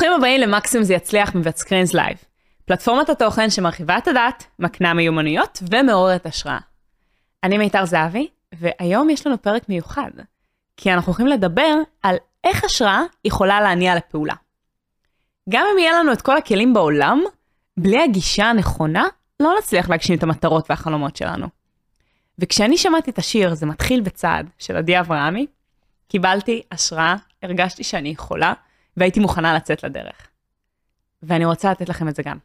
ברוכים הבאים למקסימום זה יצליח מבית סקרינס לייב. פלטפורמת התוכן שמרחיבה את הדעת, מקנה מיומנויות ומעוררת השראה. אני מיתר זהבי, והיום יש לנו פרק מיוחד, כי אנחנו הולכים לדבר על איך השראה יכולה להניע לפעולה. גם אם יהיה לנו את כל הכלים בעולם, בלי הגישה הנכונה, לא נצליח להגשים את המטרות והחלומות שלנו. וכשאני שמעתי את השיר "זה מתחיל בצעד" של עדי אברהמי, קיבלתי השראה, הרגשתי שאני יכולה, והייתי מוכנה לצאת לדרך. ואני רוצה לתת לכם את זה גם.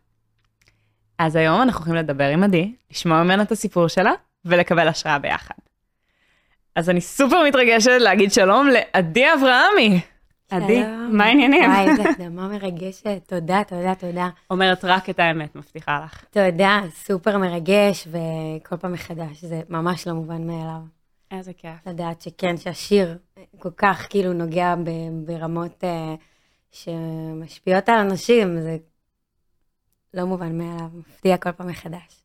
אז היום אנחנו הולכים לדבר עם עדי, לשמוע ממנה את הסיפור שלה, ולקבל השראה ביחד. אז אני סופר מתרגשת להגיד שלום לעדי אברהמי. עדי, מה העניינים? וואי, איזה הקדמה מרגשת. תודה, תודה, תודה. אומרת רק את האמת, מבטיחה לך. תודה, סופר מרגש, וכל פעם מחדש, זה ממש לא מובן מאליו. איזה כיף. לדעת שכן, שהשיר כל כך כאילו נוגע ברמות uh, שמשפיעות על אנשים, זה לא מובן מאליו, מפתיע כל פעם מחדש.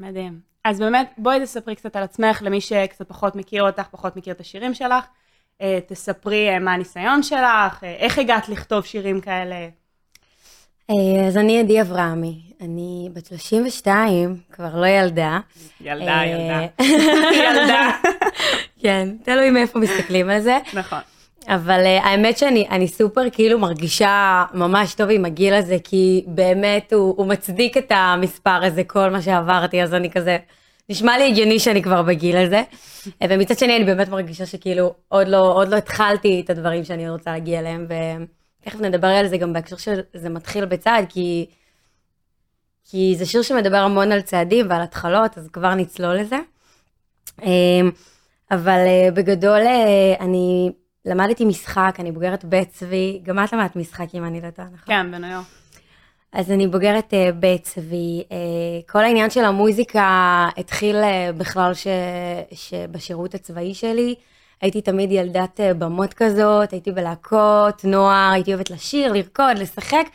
מדהים. אז באמת, בואי תספרי קצת על עצמך, למי שקצת פחות מכיר אותך, פחות מכיר את השירים שלך. אה, תספרי אה, מה הניסיון שלך, אה, איך הגעת לכתוב שירים כאלה. אז אני עדי אברהמי, אני בת 32, כבר לא ילדה. ילדה, ילדה. ילדה. כן, תלוי מאיפה מסתכלים על זה. נכון. אבל uh, האמת שאני אני סופר כאילו מרגישה ממש טוב עם הגיל הזה, כי באמת הוא, הוא מצדיק את המספר הזה, כל מה שעברתי, אז אני כזה, נשמע לי הגיוני שאני כבר בגיל הזה. אה, ומצד שני אני באמת מרגישה שכאילו עוד לא, עוד לא התחלתי את הדברים שאני רוצה להגיע אליהם, ותכף נדבר על זה גם בהקשר שזה מתחיל בצעד, כי, כי זה שיר שמדבר המון על צעדים ועל התחלות, אז כבר נצלול לזה. אה, אבל בגדול אני למדתי משחק, אני בוגרת בית צבי, גם את למדת משחק אם אני לא טועה, נכון? כן, בניו יורק. אז אני בוגרת uh, בית צבי. Uh, כל העניין של המוזיקה התחיל uh, בכלל ש... שבשירות הצבאי שלי. הייתי תמיד ילדת uh, במות כזאת, הייתי בלהקות, נוער, הייתי אוהבת לשיר, לרקוד, לשחק,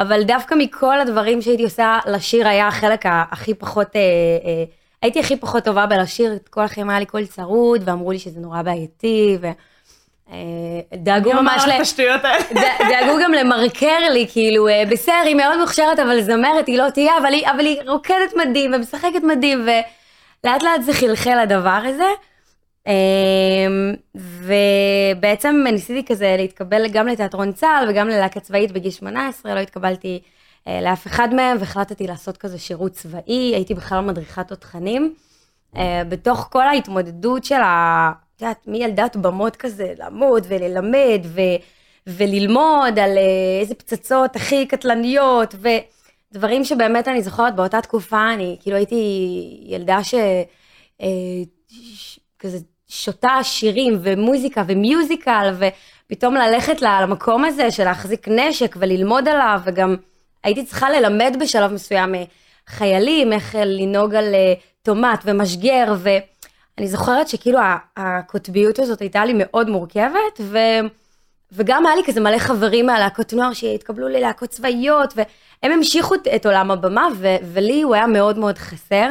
אבל דווקא מכל הדברים שהייתי עושה, לשיר היה החלק הכי פחות... Uh, uh, הייתי הכי פחות טובה בלשיר, כל החיים היה לי קול צרוד, ואמרו לי שזה נורא בעייתי, ו... אה, דאגו ממש ל... דאגו גם למרקר לי, כאילו, אה, בסדר, היא מאוד מוכשרת, אבל זמרת, היא לא תהיה, אבל היא, אבל היא רוקדת מדהים ומשחקת מדהים, ולאט לאט זה חלחל הדבר הזה. אה, ובעצם ניסיתי כזה להתקבל גם לתיאטרון צה"ל וגם ללהקה צבאית בגיל 18, לא התקבלתי אה, לאף אחד מהם, והחלטתי לעשות כזה שירות צבאי, הייתי בכלל מדריכת תותחנים. בתוך כל ההתמודדות של ה... את יודעת, מילדת במות כזה, לעמוד וללמד ו... וללמוד על אה, איזה פצצות הכי קטלניות, ודברים שבאמת אני זוכרת באותה תקופה, אני כאילו הייתי ילדה ש... אה, כזה שותה שירים ומוזיקה ומיוזיקל, ופתאום ללכת למקום הזה של להחזיק נשק וללמוד עליו, וגם הייתי צריכה ללמד בשלב מסוים אה, חיילים, איך לנהוג על טומט ומשגר, ואני זוכרת שכאילו הקוטביות הזאת הייתה לי מאוד מורכבת, ו... וגם היה לי כזה מלא חברים מהלהקות נוער שהתקבלו ללהקות צבאיות, והם המשיכו את- עולם הבמה, ו- ולי הוא היה מאוד מאוד חסר.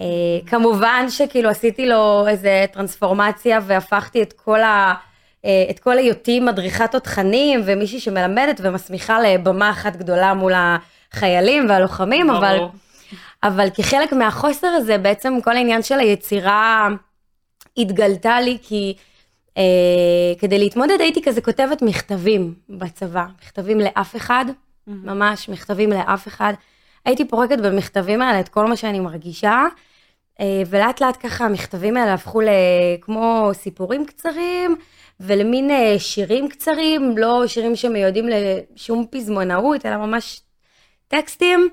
אה, כמובן שכאילו עשיתי לו איזה טרנספורמציה והפכתי את כל ה... אה, את כל היותי מדריכת תותחנים ומישהי שמלמדת ומסמיכה לבמה אחת גדולה מול החיילים והלוחמים, ברור. אבל כחלק מהחוסר הזה בעצם כל העניין של היצירה התגלתה לי כי אה, כדי להתמודד הייתי כזה כותבת מכתבים בצבא, מכתבים לאף אחד, ממש מכתבים לאף אחד. הייתי פורקת במכתבים האלה את כל מה שאני מרגישה, אה, ולאט לאט ככה המכתבים האלה הפכו לכמו סיפורים קצרים, ולמין אה, שירים קצרים, לא שירים שמיועדים לשום פזמונאות, אלא ממש טקסטים.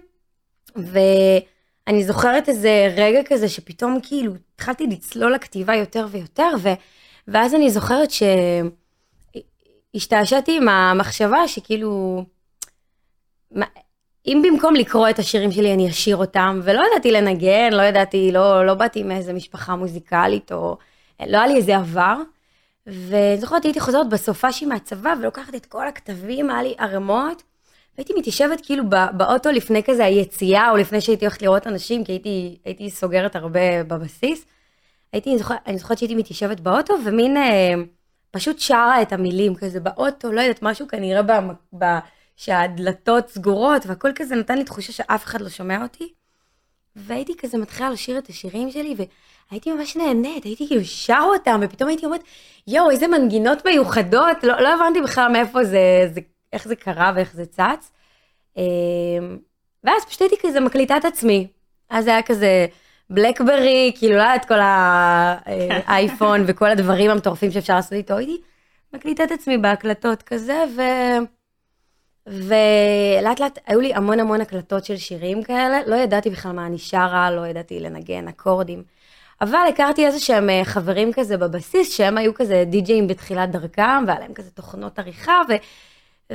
ואני זוכרת איזה רגע כזה שפתאום כאילו התחלתי לצלול לכתיבה יותר ויותר, ו... ואז אני זוכרת שהשתעשעתי עם המחשבה שכאילו, מה- אם במקום לקרוא את השירים שלי אני אשיר אותם, ולא ידעתי לנגן, לא ידעתי, לא, לא באתי מאיזה משפחה מוזיקלית, או לא היה לי איזה עבר. וזוכרת, הייתי חוזרת בסופאשי מהצבא ולוקחת את כל הכתבים, היה לי ערימות, והייתי מתיישבת כאילו ב- באוטו לפני כזה היציאה, או לפני שהייתי הולכת לראות אנשים, כי הייתי, הייתי סוגרת הרבה בבסיס. הייתי, אני זוכרת, אני זוכרת שהייתי מתיישבת באוטו, ומין אה, פשוט שרה את המילים כזה באוטו, לא יודעת, משהו כנראה במ- שהדלתות סגורות, והכל כזה נתן לי תחושה שאף אחד לא שומע אותי. והייתי כזה מתחילה לשיר את השירים שלי, והייתי ממש נהנית, הייתי כאילו שר אותם, ופתאום הייתי אומרת, יואו, איזה מנגינות מיוחדות, לא, לא הבנתי בכלל מאיפה זה, זה, איך זה קרה ואיך זה צץ. אמ, ואז פשוט הייתי כזה מקליטה את עצמי. אז היה כזה בלקברי, כאילו לא היה את כל האייפון וכל הדברים המטורפים שאפשר לעשות איתו, הייתי מקליטה את עצמי בהקלטות כזה, ו... ולאט לאט היו לי המון המון הקלטות של שירים כאלה, לא ידעתי בכלל מה אני שרה, לא ידעתי לנגן אקורדים. אבל הכרתי איזה שהם אה, חברים כזה בבסיס, שהם היו כזה די-ג'אים בתחילת דרכם, והיה להם כזה תוכנות עריכה, ו...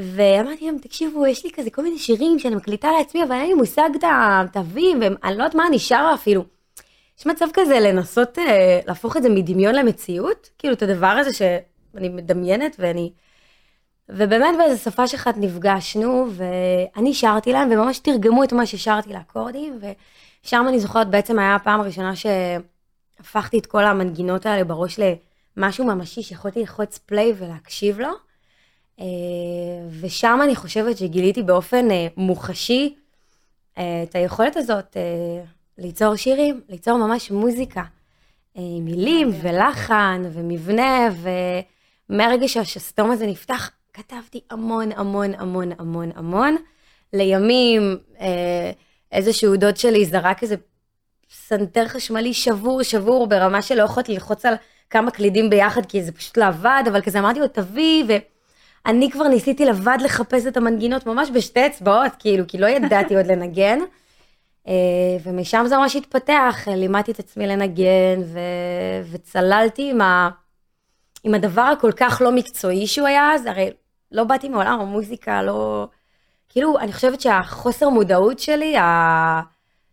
ואמרתי להם, תקשיבו, יש לי כזה כל מיני שירים שאני מקליטה לעצמי, אבל אין לי מושג את התווים, ואני לא יודעת מה שרה אפילו. יש מצב כזה לנסות אה, להפוך את זה מדמיון למציאות, כאילו את הדבר הזה שאני מדמיינת ואני... ובאמת באיזה שפה שאחת נפגשנו, ואני שרתי להם, וממש תרגמו את מה ששרתי לאקורדים, ושם אני זוכרת בעצם היה הפעם הראשונה שהפכתי את כל המנגינות האלה בראש למשהו ממשי שיכולתי ללחוץ פליי ולהקשיב לו. אה, ושם אני חושבת שגיליתי באופן אה, מוחשי אה, את היכולת הזאת ליצור שירים, ליצור ממש מוזיקה. מילים ולחן ומבנה, ומהרגע שהשסתום הזה נפתח, כתבתי המון המון המון המון המון. לימים איזשהו דוד שלי זרק איזה פסנתר חשמלי שבור שבור ברמה שלא יכולתי ללחוץ על כמה קלידים ביחד כי זה פשוט לא עבד, אבל כזה אמרתי לו תביא, ו... אני כבר ניסיתי לבד לחפש את המנגינות ממש בשתי אצבעות, כאילו, כי לא ידעתי עוד לנגן. אה, ומשם זה ממש התפתח, לימדתי את עצמי לנגן, ו... וצללתי עם, ה... עם הדבר הכל כך לא מקצועי שהוא היה אז, הרי לא באתי מעולם המוזיקה, לא... כאילו, אני חושבת שהחוסר מודעות שלי, ה...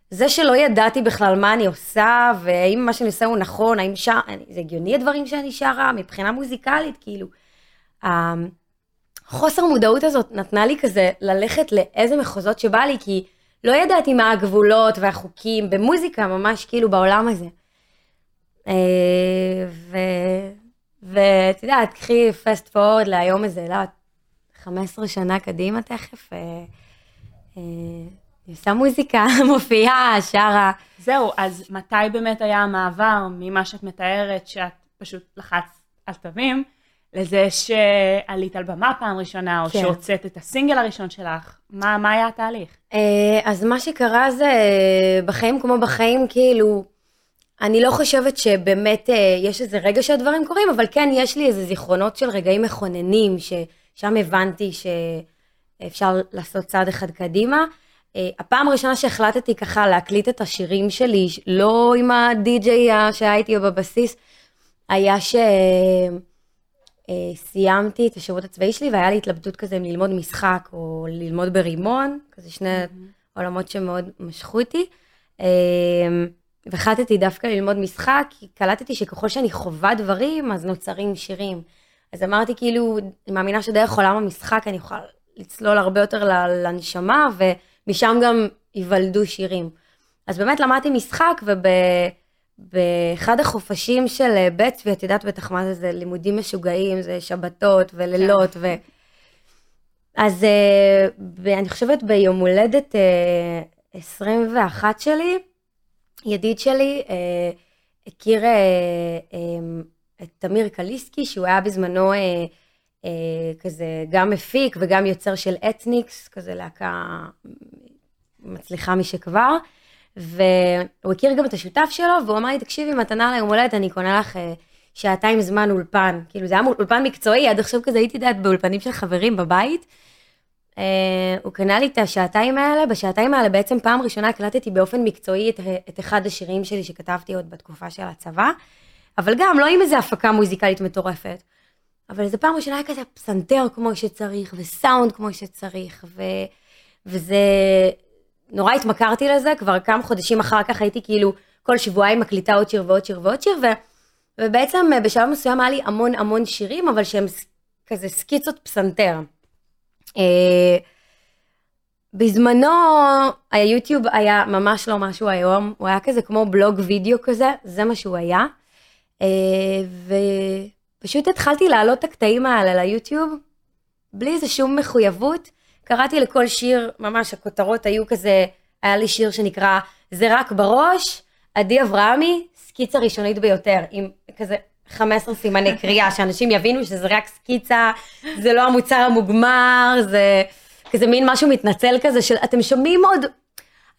זה שלא ידעתי בכלל מה אני עושה, והאם מה שאני עושה הוא נכון, האם שר... זה הגיוני הדברים שאני שרה, מבחינה מוזיקלית, כאילו. החוסר מודעות הזאת נתנה לי כזה ללכת לאיזה מחוזות שבא לי, כי לא ידעתי מה הגבולות והחוקים במוזיקה, ממש כאילו בעולם הזה. אה, ואת יודעת, קחי פסט פורד להיום הזה, לא, 15 שנה קדימה תכף. אה, אה, אני עושה מוזיקה, מופיעה, שרה. זהו, אז מתי באמת היה המעבר ממה שאת מתארת, שאת פשוט לחצת על תווים, לזה שעלית על במה פעם ראשונה, או כן. שהוצאת את הסינגל הראשון שלך? מה, מה היה התהליך? אה, אז מה שקרה זה, בחיים כמו בחיים, כאילו, אני לא חושבת שבאמת אה, יש איזה רגע שהדברים קורים, אבל כן, יש לי איזה זיכרונות של רגעים מכוננים, ששם הבנתי שאפשר לעשות צעד אחד קדימה. אה, הפעם הראשונה שהחלטתי ככה להקליט את השירים שלי, לא עם הדי-ג'יי שהיה איתי בבסיס, היה ש... אה, סיימתי את השירות הצבאי שלי והיה לי התלבטות כזה אם ללמוד משחק או ללמוד ברימון, כזה שני mm-hmm. עולמות שמאוד משכו אותי. אה, והחלטתי דווקא ללמוד משחק, כי קלטתי שככל שאני חווה דברים, אז נוצרים שירים. אז אמרתי כאילו, אני מאמינה שדרך עולם המשחק אני אוכל לצלול הרבה יותר לנשמה, ומשם גם ייוולדו שירים. אז באמת למדתי משחק, וב... באחד החופשים של אה, בית צבי, את יודעת בטח מה זה, זה לימודים משוגעים, זה שבתות ולילות, כן. ו... אז uh, אני חושבת ביום הולדת uh, 21 שלי, ידיד שלי הכיר um, את תמיר קליסקי, שהוא היה בזמנו כזה גם מפיק וגם יוצר של אתניקס, כזה להקה מצליחה משכבר. והוא הכיר גם את השותף שלו, והוא אמר לי, תקשיבי, מתנה ליום הולדת, אני קונה לך אה, שעתיים זמן אולפן. כאילו, זה היה אולפן מקצועי, עד עכשיו כזה הייתי יודעת באולפנים של חברים בבית. אה, הוא קנה לי את השעתיים האלה, בשעתיים האלה בעצם פעם ראשונה הקלטתי באופן מקצועי את, את אחד השירים שלי שכתבתי עוד בתקופה של הצבא, אבל גם לא עם איזה הפקה מוזיקלית מטורפת. אבל איזה פעם ראשונה היה כזה פסנתר כמו שצריך, וסאונד כמו שצריך, ו... וזה נורא התמכרתי לזה, כבר כמה חודשים אחר כך הייתי כאילו כל שבועיים מקליטה עוד שיר ועוד שיר ועוד שיר, ו, ובעצם אה, בשלב מסוים היה לי המון המון שירים, אבל שהם כזה סקיצות פסנתר. אה, בזמנו היוטיוב היה ממש לא משהו היום, הוא היה כזה כמו בלוג וידאו כזה, זה מה שהוא היה. אה, ופשוט התחלתי להעלות את הקטעים האלה ליוטיוב, בלי איזה שום מחויבות. קראתי לכל שיר, ממש הכותרות היו כזה, היה לי שיר שנקרא זה רק בראש, עדי אברהמי, סקיצה ראשונית ביותר, עם כזה 15 סימני קריאה, שאנשים יבינו שזה רק סקיצה, זה לא המוצר המוגמר, זה כזה מין משהו מתנצל כזה של אתם שומעים עוד,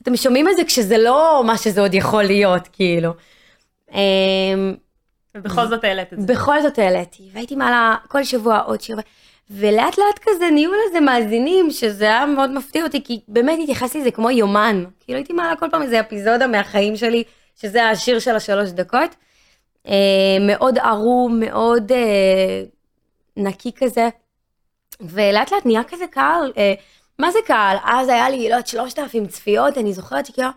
אתם שומעים את זה כשזה לא מה שזה עוד יכול להיות, כאילו. אמ, ובכל זאת העלית את זה. בכל זאת העליתי, והייתי מעלה כל שבוע עוד שיר, ולאט לאט כזה נהיו לזה מאזינים, שזה היה מאוד מפתיע אותי, כי באמת התייחסתי לזה כמו יומן. כאילו הייתי מעלה כל פעם איזה אפיזודה מהחיים שלי, שזה השיר של השלוש דקות. אה, מאוד ערום, מאוד אה, נקי כזה, ולאט לאט נהיה כזה קהל. אה, מה זה קהל? אז היה לי, לא יודעת, שלושת אלפים צפיות, אני זוכרת שכאילו,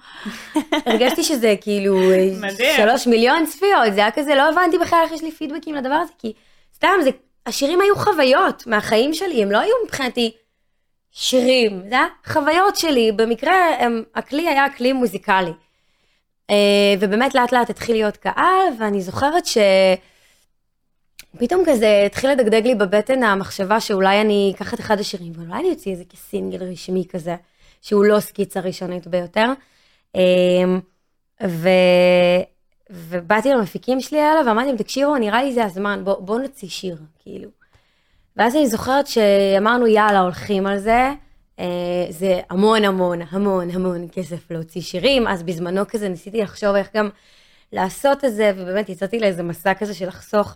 הרגשתי שזה כאילו. שלוש מיליון צפיות, זה היה כזה, לא הבנתי בכלל איך יש לי פידבקים לדבר הזה, כי סתם, זה, השירים היו חוויות מהחיים שלי, הם לא היו מבחינתי שירים, זה היה חוויות שלי, במקרה הם, הכלי היה כלי מוזיקלי. אה, ובאמת לאט לאט התחיל להיות קהל, ואני זוכרת ש... פתאום כזה התחיל לדגדג לי בבטן המחשבה שאולי אני אקח את אחד השירים ואולי אני אוציא איזה כסינגל רשמי כזה, שהוא לא סקיצה ראשונית ביותר. אמ, ו... ובאתי למפיקים שלי האלה ואמרתי להם, תקשיבו, נראה לי זה הזמן, בואו בוא נוציא שיר, כאילו. ואז אני זוכרת שאמרנו, יאללה, הולכים על זה. אה, זה המון המון המון המון כסף להוציא שירים, אז בזמנו כזה ניסיתי לחשוב איך גם לעשות את זה, ובאמת יצאתי לאיזה מסע כזה של לחסוך.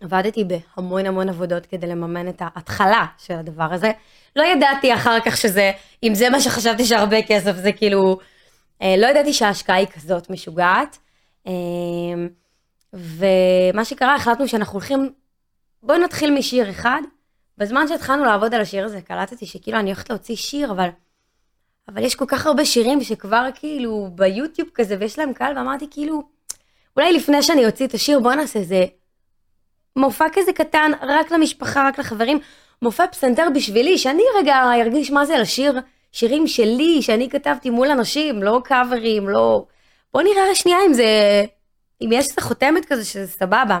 עבדתי בהמון המון עבודות כדי לממן את ההתחלה של הדבר הזה. לא ידעתי אחר כך שזה, אם זה מה שחשבתי שהרבה כסף, זה כאילו, אה, לא ידעתי שההשקעה היא כזאת משוגעת. אה, ומה שקרה, החלטנו שאנחנו הולכים, בואו נתחיל משיר אחד. בזמן שהתחלנו לעבוד על השיר הזה, קלטתי שכאילו אני הולכת להוציא שיר, אבל, אבל יש כל כך הרבה שירים שכבר כאילו ביוטיוב כזה, ויש להם קהל, ואמרתי כאילו, אולי לפני שאני אוציא את השיר, בואו נעשה איזה מופע כזה קטן, רק למשפחה, רק לחברים, מופע פסנתר בשבילי, שאני רגע ארגיש מה זה לשיר שירים שלי, שאני כתבתי מול אנשים, לא קאברים, לא... בוא נראה שנייה אם זה... אם יש איזה חותמת כזה שזה סבבה.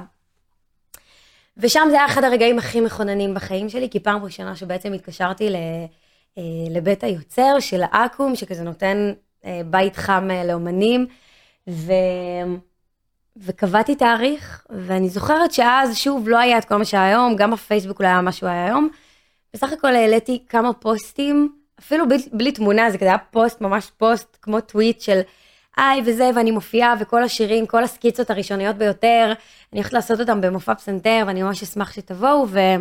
ושם זה היה אחד הרגעים הכי מכוננים בחיים שלי, כי פעם ראשונה שבעצם התקשרתי ל, אה, לבית היוצר של האקו"ם, שכזה נותן אה, בית חם אה, לאומנים, ו... וקבעתי תאריך, ואני זוכרת שאז, שוב, לא היה את כל מה שהיה היום, גם הפייסבוק לא היה מה שהוא היה היום. בסך הכל העליתי כמה פוסטים, אפילו בלי, בלי תמונה, זה כזה היה פוסט, ממש פוסט, כמו טוויט של היי וזה, ואני מופיעה, וכל השירים, כל הסקיצות הראשוניות ביותר, אני הולכת לעשות אותם במופע פסנתר, ואני ממש אשמח שתבואו, והיה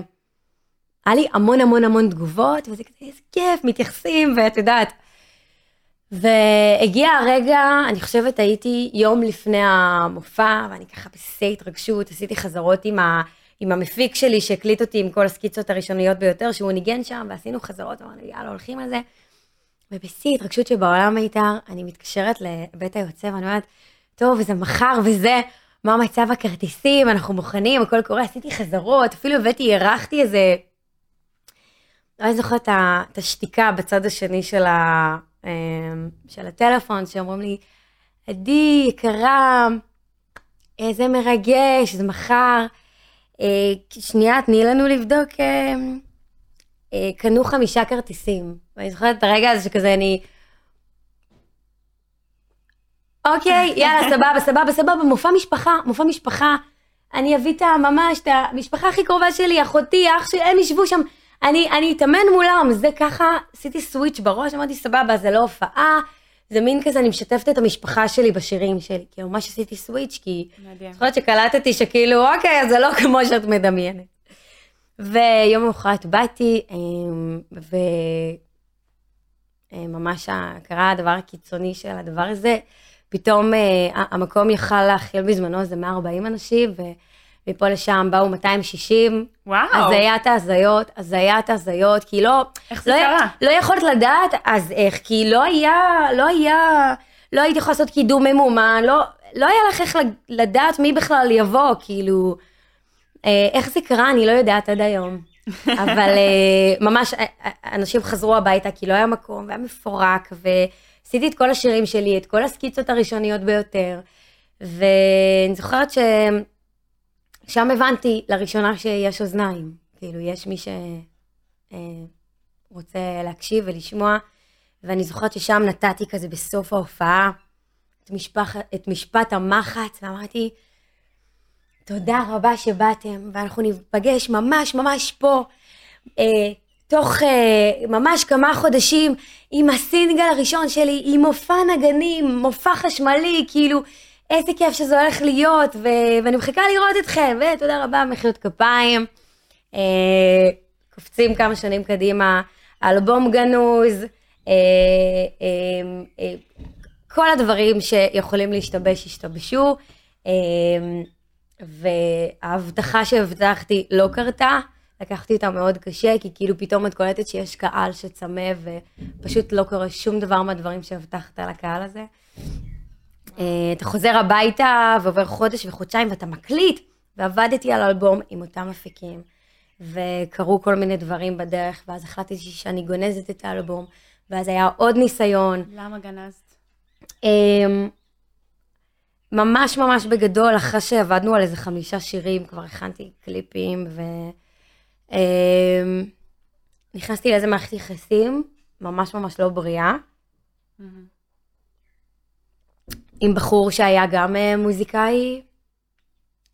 לי המון המון המון תגובות, וזה כזה, איזה כיף, מתייחסים, ואת יודעת. והגיע הרגע, אני חושבת הייתי יום לפני המופע, ואני ככה בשיא התרגשות, עשיתי חזרות עם, ה, עם המפיק שלי שהקליט אותי עם כל הסקיצות הראשוניות ביותר, שהוא ניגן שם, ועשינו חזרות, אמרנו, יאללה, הולכים על זה. ובשיא התרגשות שבעולם מיתר, אני מתקשרת לבית היוצא, ואני אומרת, טוב, זה מחר וזה, מה מצב הכרטיסים, אנחנו מוכנים, הכל קורה, עשיתי חזרות, אפילו הבאתי, אירחתי איזה... אני זוכרת את השתיקה בצד השני של, ה... אמ, של הטלפון, שאומרים לי, עדי, יקרה, זה מרגש, זה מחר. אה, שנייה, תני לנו לבדוק, אה, קנו חמישה כרטיסים. ואני זוכרת את הרגע הזה שכזה אני... אוקיי, יאללה, סבבה, סבבה, סבבה, מופע משפחה, מופע משפחה. אני אביא את הממש, את המשפחה הכי קרובה שלי, אחותי, אח שלי, הם ישבו שם. אני, אני אתאמן מולם, זה ככה, עשיתי סוויץ' בראש, אמרתי, סבבה, זה לא הופעה, זה מין כזה, אני משתפת את המשפחה שלי בשירים שלי, כי ממש עשיתי סוויץ', כי... מדהים. זוכרת שקלטתי שכאילו, אוקיי, זה לא כמו שאת מדמיינת. ויום למחרת באתי, אמ, וממש קרה הדבר הקיצוני של הדבר הזה, פתאום אה, המקום יכל להכיל בזמנו איזה 140 אנשים, ומפה לשם באו 260. וואו. הזיית ההזיות, הזיית ההזיות, כי לא... איך זה לא, קרה? לא יכולת לדעת, אז איך, כי לא היה, לא היה, לא הייתי יכולה לעשות קידום ממומן, לא, לא היה לך איך לדעת מי בכלל יבוא, כאילו, אה, איך זה קרה, אני לא יודעת עד היום. אבל אה, ממש, אה, אה, אנשים חזרו הביתה כי לא היה מקום, והיה מפורק, ועשיתי את כל השירים שלי, את כל הסקיצות הראשוניות ביותר, ואני זוכרת ששם הבנתי לראשונה שיש אוזניים, כאילו, יש מי ש... אה, רוצה להקשיב ולשמוע. ואני זוכרת ששם נתתי כזה בסוף ההופעה את, משפח, את משפט המחץ, ואמרתי, תודה רבה שבאתם, ואנחנו ניפגש ממש ממש פה, אה, תוך אה, ממש כמה חודשים, עם הסינגל הראשון שלי, עם מופע נגנים, מופע חשמלי, כאילו, איזה כיף שזה הולך להיות, ו- ואני מחכה לראות אתכם, ותודה רבה, מחיאות כפיים. אה, קופצים כמה שנים קדימה, אלבום גנוז, אה, אה, אה, כל הדברים שיכולים להשתבש, השתבשו, אה, וההבטחה שהבטחתי לא קרתה. לקחתי אותה מאוד קשה, כי כאילו פתאום את קולטת שיש קהל שצמא, ופשוט לא קורה שום דבר מהדברים שהבטחת לקהל הזה. אה, אתה חוזר הביתה ועובר חודש וחודשיים ואתה מקליט, ועבדתי על אלבום עם אותם מפיקים, וקרו כל מיני דברים בדרך, ואז החלטתי שאני גונזת את האלבום, ואז היה עוד ניסיון. למה גנזת? ממש ממש בגדול, אחרי שעבדנו על איזה חמישה שירים, כבר הכנתי קליפים, ו... אמ, נכנסתי לאיזה מערכת יחסים, ממש ממש לא בריאה, עם בחור שהיה גם אה, מוזיקאי,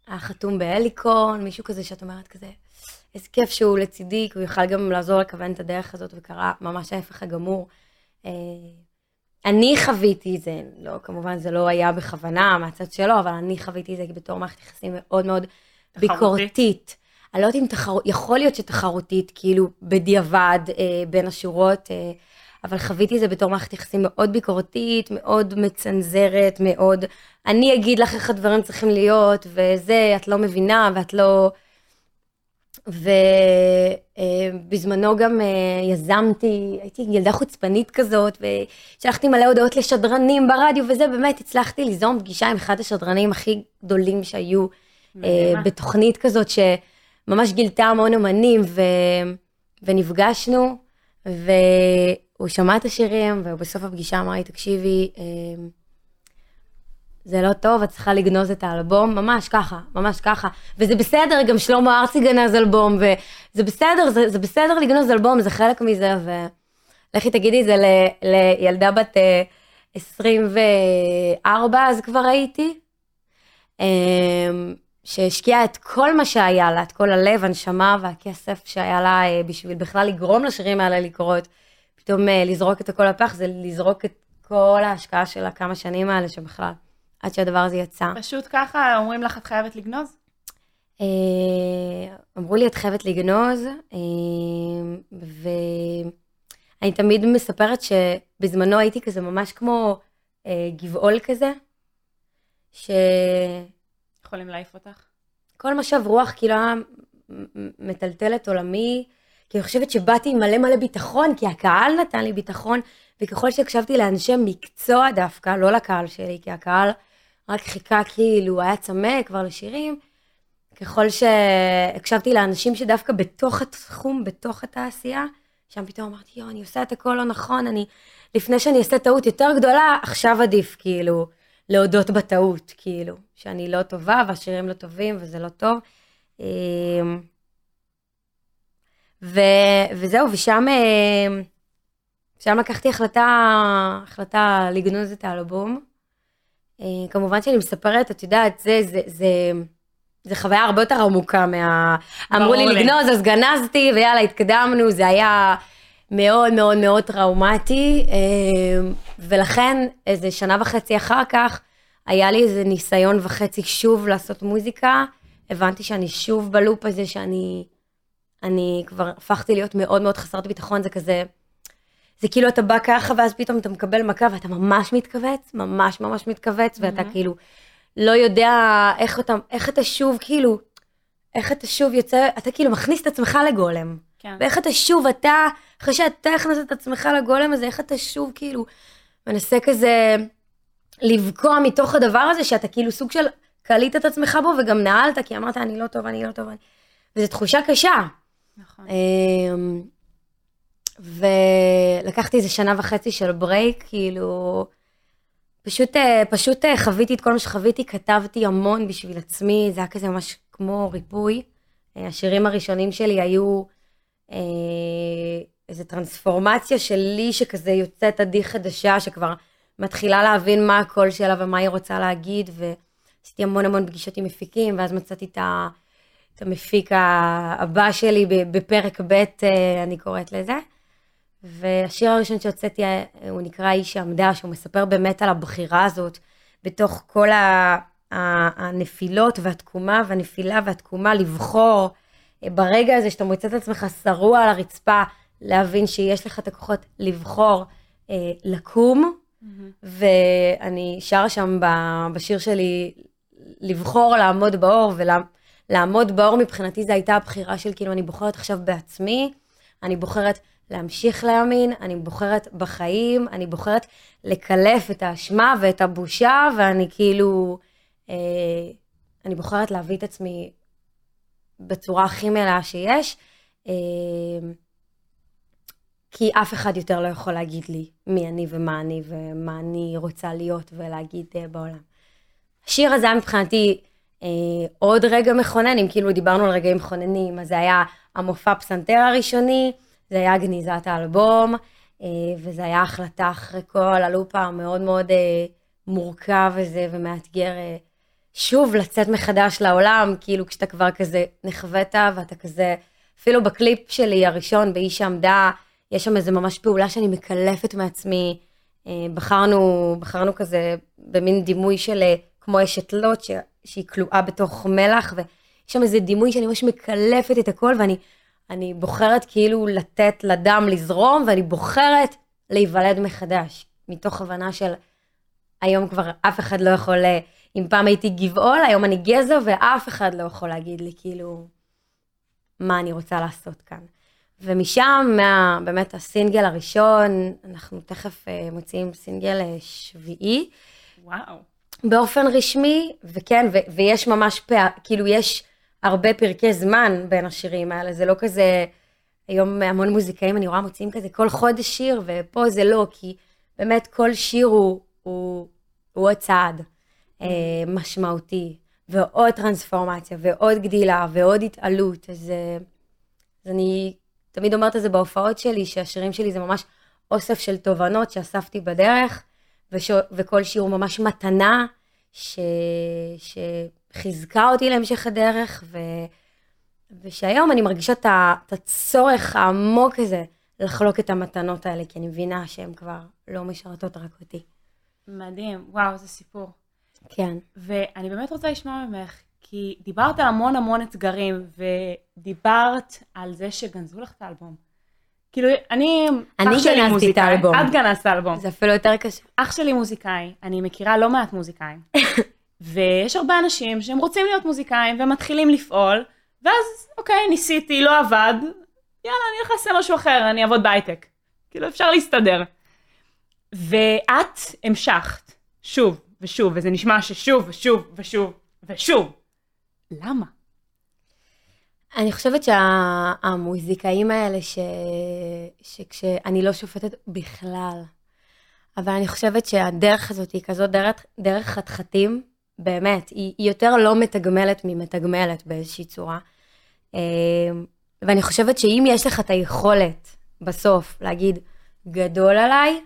היה חתום בהליקון, מישהו כזה שאת אומרת כזה, איזה כיף שהוא לצידי, כי הוא יוכל גם לעזור לכוון את הדרך הזאת, וקרה ממש ההפך הגמור. אני חוויתי את זה, לא, כמובן זה לא היה בכוונה מהצד שלו, אבל אני חוויתי את זה בתור מערכת יחסים מאוד מאוד תחרותית. ביקורתית. אני לא יודעת אם תחרות, יכול להיות שתחרותית, כאילו בדיעבד, אה, בין השורות, אה, אבל חוויתי את זה בתור מערכת יחסים מאוד ביקורתית, מאוד מצנזרת, מאוד, אני אגיד לך איך הדברים צריכים להיות, וזה, את לא מבינה, ואת לא... ובזמנו גם אה, יזמתי, הייתי ילדה חוצפנית כזאת, ושלחתי מלא הודעות לשדרנים ברדיו וזה, באמת הצלחתי ליזום פגישה עם אחד השדרנים הכי גדולים שהיו אה, מדהימה. בתוכנית כזאת, שממש גילתה המון אמנים, ו... ונפגשנו, והוא שמע את השירים, ובסוף הפגישה אמר לי, תקשיבי, אה, זה לא טוב, את צריכה לגנוז את האלבום, ממש ככה, ממש ככה. וזה בסדר, גם שלמה ארצי גנז אלבום, וזה בסדר, זה, זה בסדר לגנוז אלבום, זה חלק מזה, ולכי תגידי זה ל, לילדה בת אה, 24, אז כבר הייתי, אה, שהשקיעה את כל מה שהיה לה, את כל הלב, הנשמה והכסף שהיה לה אה, בשביל בכלל לגרום לשירים האלה לקרות. פתאום אה, לזרוק את הכל לפח זה לזרוק את כל ההשקעה של הכמה שנים האלה שבכלל, עד שהדבר הזה יצא. פשוט ככה אומרים לך, את חייבת לגנוז? אה, אמרו לי, את חייבת לגנוז, אה, ואני תמיד מספרת שבזמנו הייתי כזה ממש כמו אה, גבעול כזה, שכל יכולים להעיף אותך? משב רוח כאילו היה מטלטל את עולמי, כי אני חושבת שבאתי עם מלא מלא ביטחון, כי הקהל נתן לי ביטחון, וככל שהקשבתי לאנשי מקצוע דווקא, לא לקהל שלי, כי הקהל רק חיכה כאילו, היה צמא כבר לשירים, ככל שהקשבתי לאנשים שדווקא בתוך התחום, בתוך התעשייה, שם פתאום אמרתי, יואו, אני עושה את הכל לא נכון, אני, לפני שאני אעשה טעות יותר גדולה, עכשיו עדיף, כאילו, להודות בטעות, כאילו, שאני לא טובה והשירים לא טובים וזה לא טוב. אמ, ו, וזהו, ושם אה, שם לקחתי החלטה, החלטה לגנוז את האלבום. אה, כמובן שאני מספרת, את יודעת, זה, זה, זה, זה חוויה הרבה יותר עמוקה מה... אמרו לי. לגנוז, אז גנזתי, ויאללה, התקדמנו, זה היה מאוד מאוד מאוד טראומטי, אה, ולכן איזה שנה וחצי אחר כך, היה לי איזה ניסיון וחצי שוב לעשות מוזיקה, הבנתי שאני שוב בלופ הזה שאני... אני כבר הפכתי להיות מאוד מאוד חסרת ביטחון, זה כזה, זה כאילו אתה בא ככה ואז פתאום אתה מקבל מכה ואתה ממש מתכווץ, ממש ממש מתכווץ, ואתה כאילו לא יודע איך אתה, איך אתה שוב כאילו, איך אתה שוב יוצא, אתה כאילו מכניס את עצמך לגולם. כן. ואיך אתה שוב, אתה, אחרי שאתה הכנסת את עצמך לגולם הזה, איך אתה שוב כאילו מנסה כזה לבקוע מתוך הדבר הזה, שאתה כאילו סוג של קלית את עצמך בו וגם נעלת, כי אמרת אני לא טוב, אני לא טוב, אני... וזו תחושה קשה. נכון. ולקחתי איזה שנה וחצי של ברייק, כאילו, פשוט, אה, פשוט אה, חוויתי את כל מה שחוויתי, כתבתי המון בשביל עצמי, זה היה כזה ממש כמו ריפוי. אה, השירים הראשונים שלי היו אה, איזו טרנספורמציה שלי שכזה יוצאת עדי חדשה, שכבר מתחילה להבין מה הקול שלה ומה היא רוצה להגיד, ועשיתי המון המון פגישות עם מפיקים, ואז מצאתי את, ה, את המפיק הבא שלי בפרק ב', אני קוראת לזה. והשיר הראשון שהוצאתי, אה, הוא נקרא איש שעמדה, שהוא מספר באמת על הבחירה הזאת, בתוך כל הנפילות והתקומה, והנפילה והתקומה, לבחור אה, ברגע הזה שאתה מוצא את עצמך שרוע על הרצפה, להבין שיש לך את הכוחות לבחור אה, לקום, mm-hmm. ואני שרה שם בשיר שלי, לבחור לעמוד באור, ולעמוד באור מבחינתי זו הייתה הבחירה של כאילו, אני בוחרת עכשיו בעצמי, אני בוחרת להמשיך להאמין, אני בוחרת בחיים, אני בוחרת לקלף את האשמה ואת הבושה, ואני כאילו, אה, אני בוחרת להביא את עצמי בצורה הכי מלאה שיש, אה, כי אף אחד יותר לא יכול להגיד לי מי אני ומה אני ומה אני רוצה להיות ולהגיד אה, בעולם. השיר הזה היה מבחינתי אה, עוד רגע מכונן, אם כאילו דיברנו על רגעים מכוננים, אז זה היה המופע פסנתר הראשוני, זה היה גניזת האלבום, אה, וזה היה החלטה אחרי כל הלופ המאוד מאוד אה, מורכב הזה ומאתגר אה, שוב לצאת מחדש לעולם, כאילו כשאתה כבר כזה נחווית ואתה כזה, אפילו בקליפ שלי הראשון, באיש שעמדה, יש שם איזה ממש פעולה שאני מקלפת מעצמי. בחרנו, בחרנו כזה במין דימוי של כמו אשת לוט, שהיא כלואה בתוך מלח, ויש שם איזה דימוי שאני ממש מקלפת את הכל, ואני אני בוחרת כאילו לתת לדם לזרום, ואני בוחרת להיוולד מחדש, מתוך הבנה של היום כבר אף אחד לא יכול, אם פעם הייתי גבעול, היום אני גזע, ואף אחד לא יכול להגיד לי כאילו מה אני רוצה לעשות כאן. ומשם, מה, באמת הסינגל הראשון, אנחנו תכף uh, מוציאים סינגל uh, שביעי. וואו. באופן רשמי, וכן, ו- ויש ממש פער, כאילו יש הרבה פרקי זמן בין השירים האלה, זה לא כזה, היום המון מוזיקאים אני רואה מוציאים כזה כל חודש שיר, ופה זה לא, כי באמת כל שיר הוא, הוא, הוא עוד צעד אה, משמעותי, ועוד טרנספורמציה, ועוד גדילה, ועוד התעלות, אז, אה, אז אני תמיד אומרת את זה בהופעות שלי, שהשירים שלי זה ממש אוסף של תובנות שאספתי בדרך, וש, וכל שיר הוא ממש מתנה, ש, ש, חיזקה אותי להמשך הדרך, ו... ושהיום אני מרגישה את הצורך העמוק הזה לחלוק את המתנות האלה, כי אני מבינה שהן כבר לא משרתות רק אותי. מדהים, וואו, זה סיפור. כן. ואני באמת רוצה לשמוע ממך, כי דיברת המון המון אתגרים, ודיברת על זה שגנזו לך את האלבום. כאילו, אני, אני גנזתי את האלבום. את גנזת האלבום. זה אפילו יותר קשה. אח שלי מוזיקאי, אני מכירה לא מעט מוזיקאים. ויש הרבה אנשים שהם רוצים להיות מוזיקאים ומתחילים לפעול, ואז אוקיי, ניסיתי, לא עבד, יאללה, אני הולך לעשות משהו אחר, אני אעבוד בהייטק. כאילו, אפשר להסתדר. ואת המשכת, שוב ושוב, וזה נשמע ששוב ושוב ושוב ושוב. למה? אני חושבת שהמוזיקאים שה... האלה, ש... שכשאני לא שופטת בכלל, אבל אני חושבת שהדרך הזאת היא כזאת דרך, דרך חתחתים, באמת, היא, יותר לא מתגמלת ממתגמלת באיזושהי צורה. אמ, ואני חושבת שאם יש לך את היכולת בסוף להגיד, גדול עליי,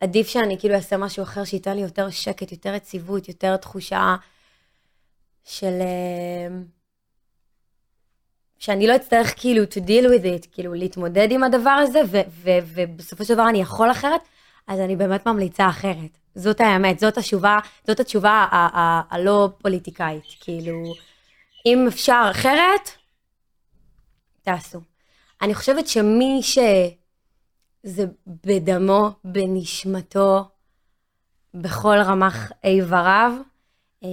עדיף שאני כאילו אעשה משהו אחר שייתן לי יותר שקט, יותר יציבות, יותר תחושה של... אמ, שאני לא אצטרך כאילו to deal with it, כאילו להתמודד עם הדבר הזה, ו- ו- ובסופו של דבר אני יכול אחרת, אז אני באמת ממליצה אחרת. זאת האמת, זאת התשובה, זאת התשובה הלא פוליטיקאית, כאילו, אם אפשר אחרת, תעשו. אני חושבת שמי שזה בדמו, בנשמתו, בכל רמ"ח איבריו, אה,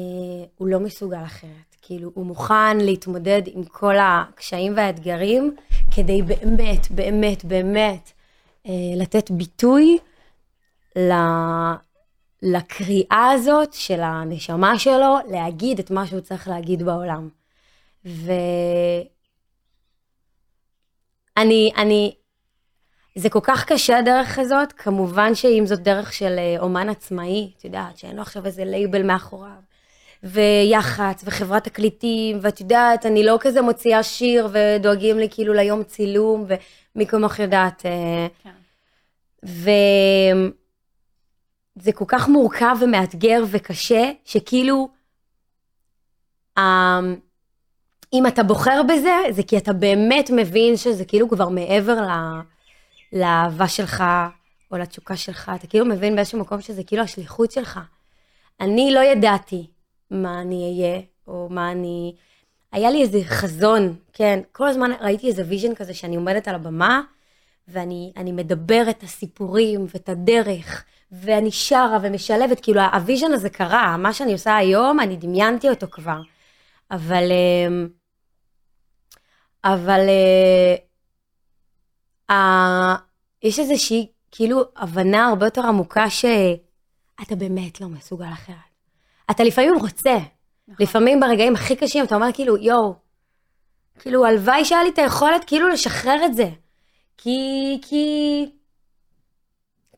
הוא לא מסוגל אחרת. כאילו, הוא מוכן להתמודד עם כל הקשיים והאתגרים, כדי באמת, באמת, באמת, אה, לתת ביטוי לקריאה הזאת של הנשמה שלו להגיד את מה שהוא צריך להגיד בעולם. ואני, אני, זה כל כך קשה הדרך הזאת, כמובן שאם זאת דרך של אה, אומן עצמאי, את יודעת, שאין לו עכשיו איזה לייבל מאחוריו, ויח"צ, וחברת תקליטים, ואת יודעת, אני לא כזה מוציאה שיר, ודואגים לי כאילו ליום צילום, ומי כמוך יודעת. אה, כן. וזה כל כך מורכב ומאתגר וקשה, שכאילו, אמ, אם אתה בוחר בזה, זה כי אתה באמת מבין שזה כאילו כבר מעבר ל- לאהבה שלך, או לתשוקה שלך, אתה כאילו מבין באיזשהו מקום שזה כאילו השליחות שלך. אני לא ידעתי מה אני אהיה, או מה אני... היה לי איזה חזון, כן, כל הזמן ראיתי איזה vision כזה שאני עומדת על הבמה, ואני אני מדברת את הסיפורים ואת הדרך, ואני שרה ומשלבת, כאילו ה vision הזה קרה, מה שאני עושה היום, אני דמיינתי אותו כבר. אבל... אמ, אבל... אה, אה, יש איזושהי, כאילו, הבנה הרבה יותר עמוקה שאתה באמת לא מסוגל אחרת. אתה לפעמים רוצה, נכון. לפעמים ברגעים הכי קשים אתה אומר כאילו, יואו, כאילו, הלוואי שהיה לי את היכולת כאילו לשחרר את זה. כי, כי,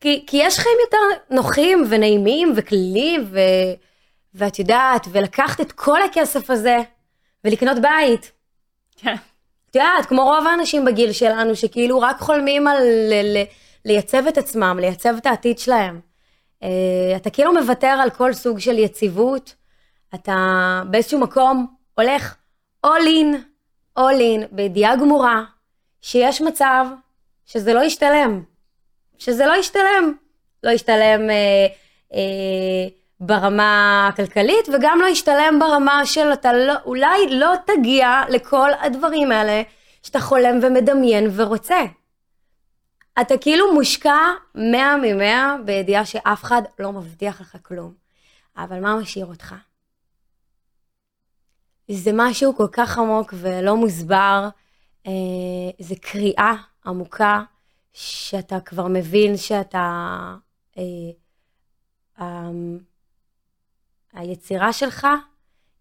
כי, כי יש חיים יותר נוחים ונעימים וכלליים, ו, ואת יודעת, ולקחת את כל הכסף הזה ולקנות בית. כן. את יודעת, כמו רוב האנשים בגיל שלנו, שכאילו רק חולמים על ל- ל- לייצב את עצמם, לייצב את העתיד שלהם. Uh, אתה כאילו מוותר על כל סוג של יציבות, אתה באיזשהו מקום הולך all in, all in, בידיעה גמורה, שיש מצב שזה לא ישתלם. שזה לא ישתלם. לא ישתלם אה, אה, ברמה הכלכלית, וגם לא ישתלם ברמה של אתה לא, אולי לא תגיע לכל הדברים האלה שאתה חולם ומדמיין ורוצה. אתה כאילו מושקע 100 מ-100 בידיעה שאף אחד לא מבטיח לך כלום. אבל מה משאיר אותך? זה משהו כל כך עמוק ולא מוסבר, אה, זה קריאה עמוקה, שאתה כבר מבין שאתה, אה, אה, היצירה שלך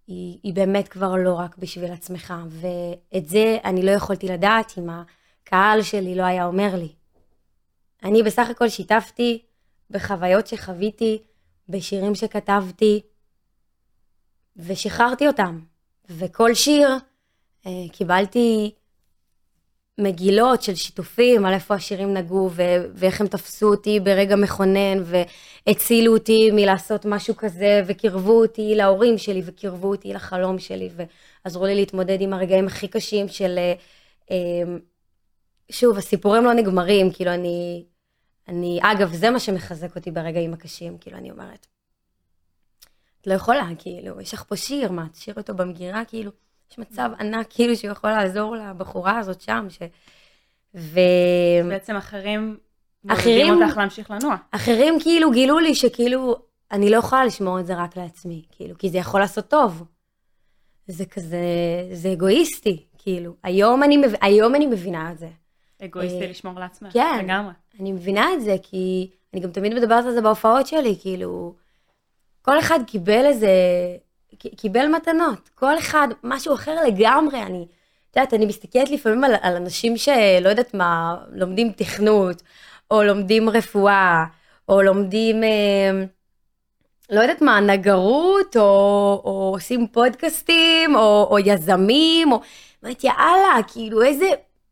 היא, היא באמת כבר לא רק בשביל עצמך, ואת זה אני לא יכולתי לדעת אם הקהל שלי לא היה אומר לי. אני בסך הכל שיתפתי בחוויות שחוויתי, בשירים שכתבתי, ושחררתי אותם. וכל שיר אה, קיבלתי מגילות של שיתופים על איפה השירים נגעו ו- ואיך הם תפסו אותי ברגע מכונן והצילו אותי מלעשות משהו כזה וקירבו אותי להורים שלי וקירבו אותי לחלום שלי ועזרו לי להתמודד עם הרגעים הכי קשים של... אה, אה, שוב, הסיפורים לא נגמרים, כאילו אני... אני, אגב, זה מה שמחזק אותי ברגעים הקשים, כאילו אני אומרת. את לא יכולה, כאילו, יש לך פה שיר, מה, תשאיר אותו במגירה, כאילו, יש מצב ענק, כאילו, שהוא יכול לעזור לבחורה הזאת שם, ש... ו... בעצם אחרים אחרים- מורידים אותך להמשיך לנוע. אחרים כאילו גילו לי שכאילו, אני לא יכולה לשמור את זה רק לעצמי, כאילו, כי זה יכול לעשות טוב. זה כזה, זה אגואיסטי, כאילו. היום אני. היום אני מבינה את זה. אגואיסטי אה, לשמור לעצמך. כן. לגמרי. אני מבינה את זה, כי אני גם תמיד מדברת על זה בהופעות שלי, כאילו, כל אחד קיבל איזה, קיבל מתנות, כל אחד משהו אחר לגמרי, אני, את יודעת, אני מסתכלת לפעמים על, על אנשים שלא יודעת מה, לומדים תכנות, או לומדים רפואה, או לומדים, אה, לא יודעת מה, נגרות, או, או עושים פודקאסטים, או, או יזמים, או, אומרת, יאללה, כאילו, איזה,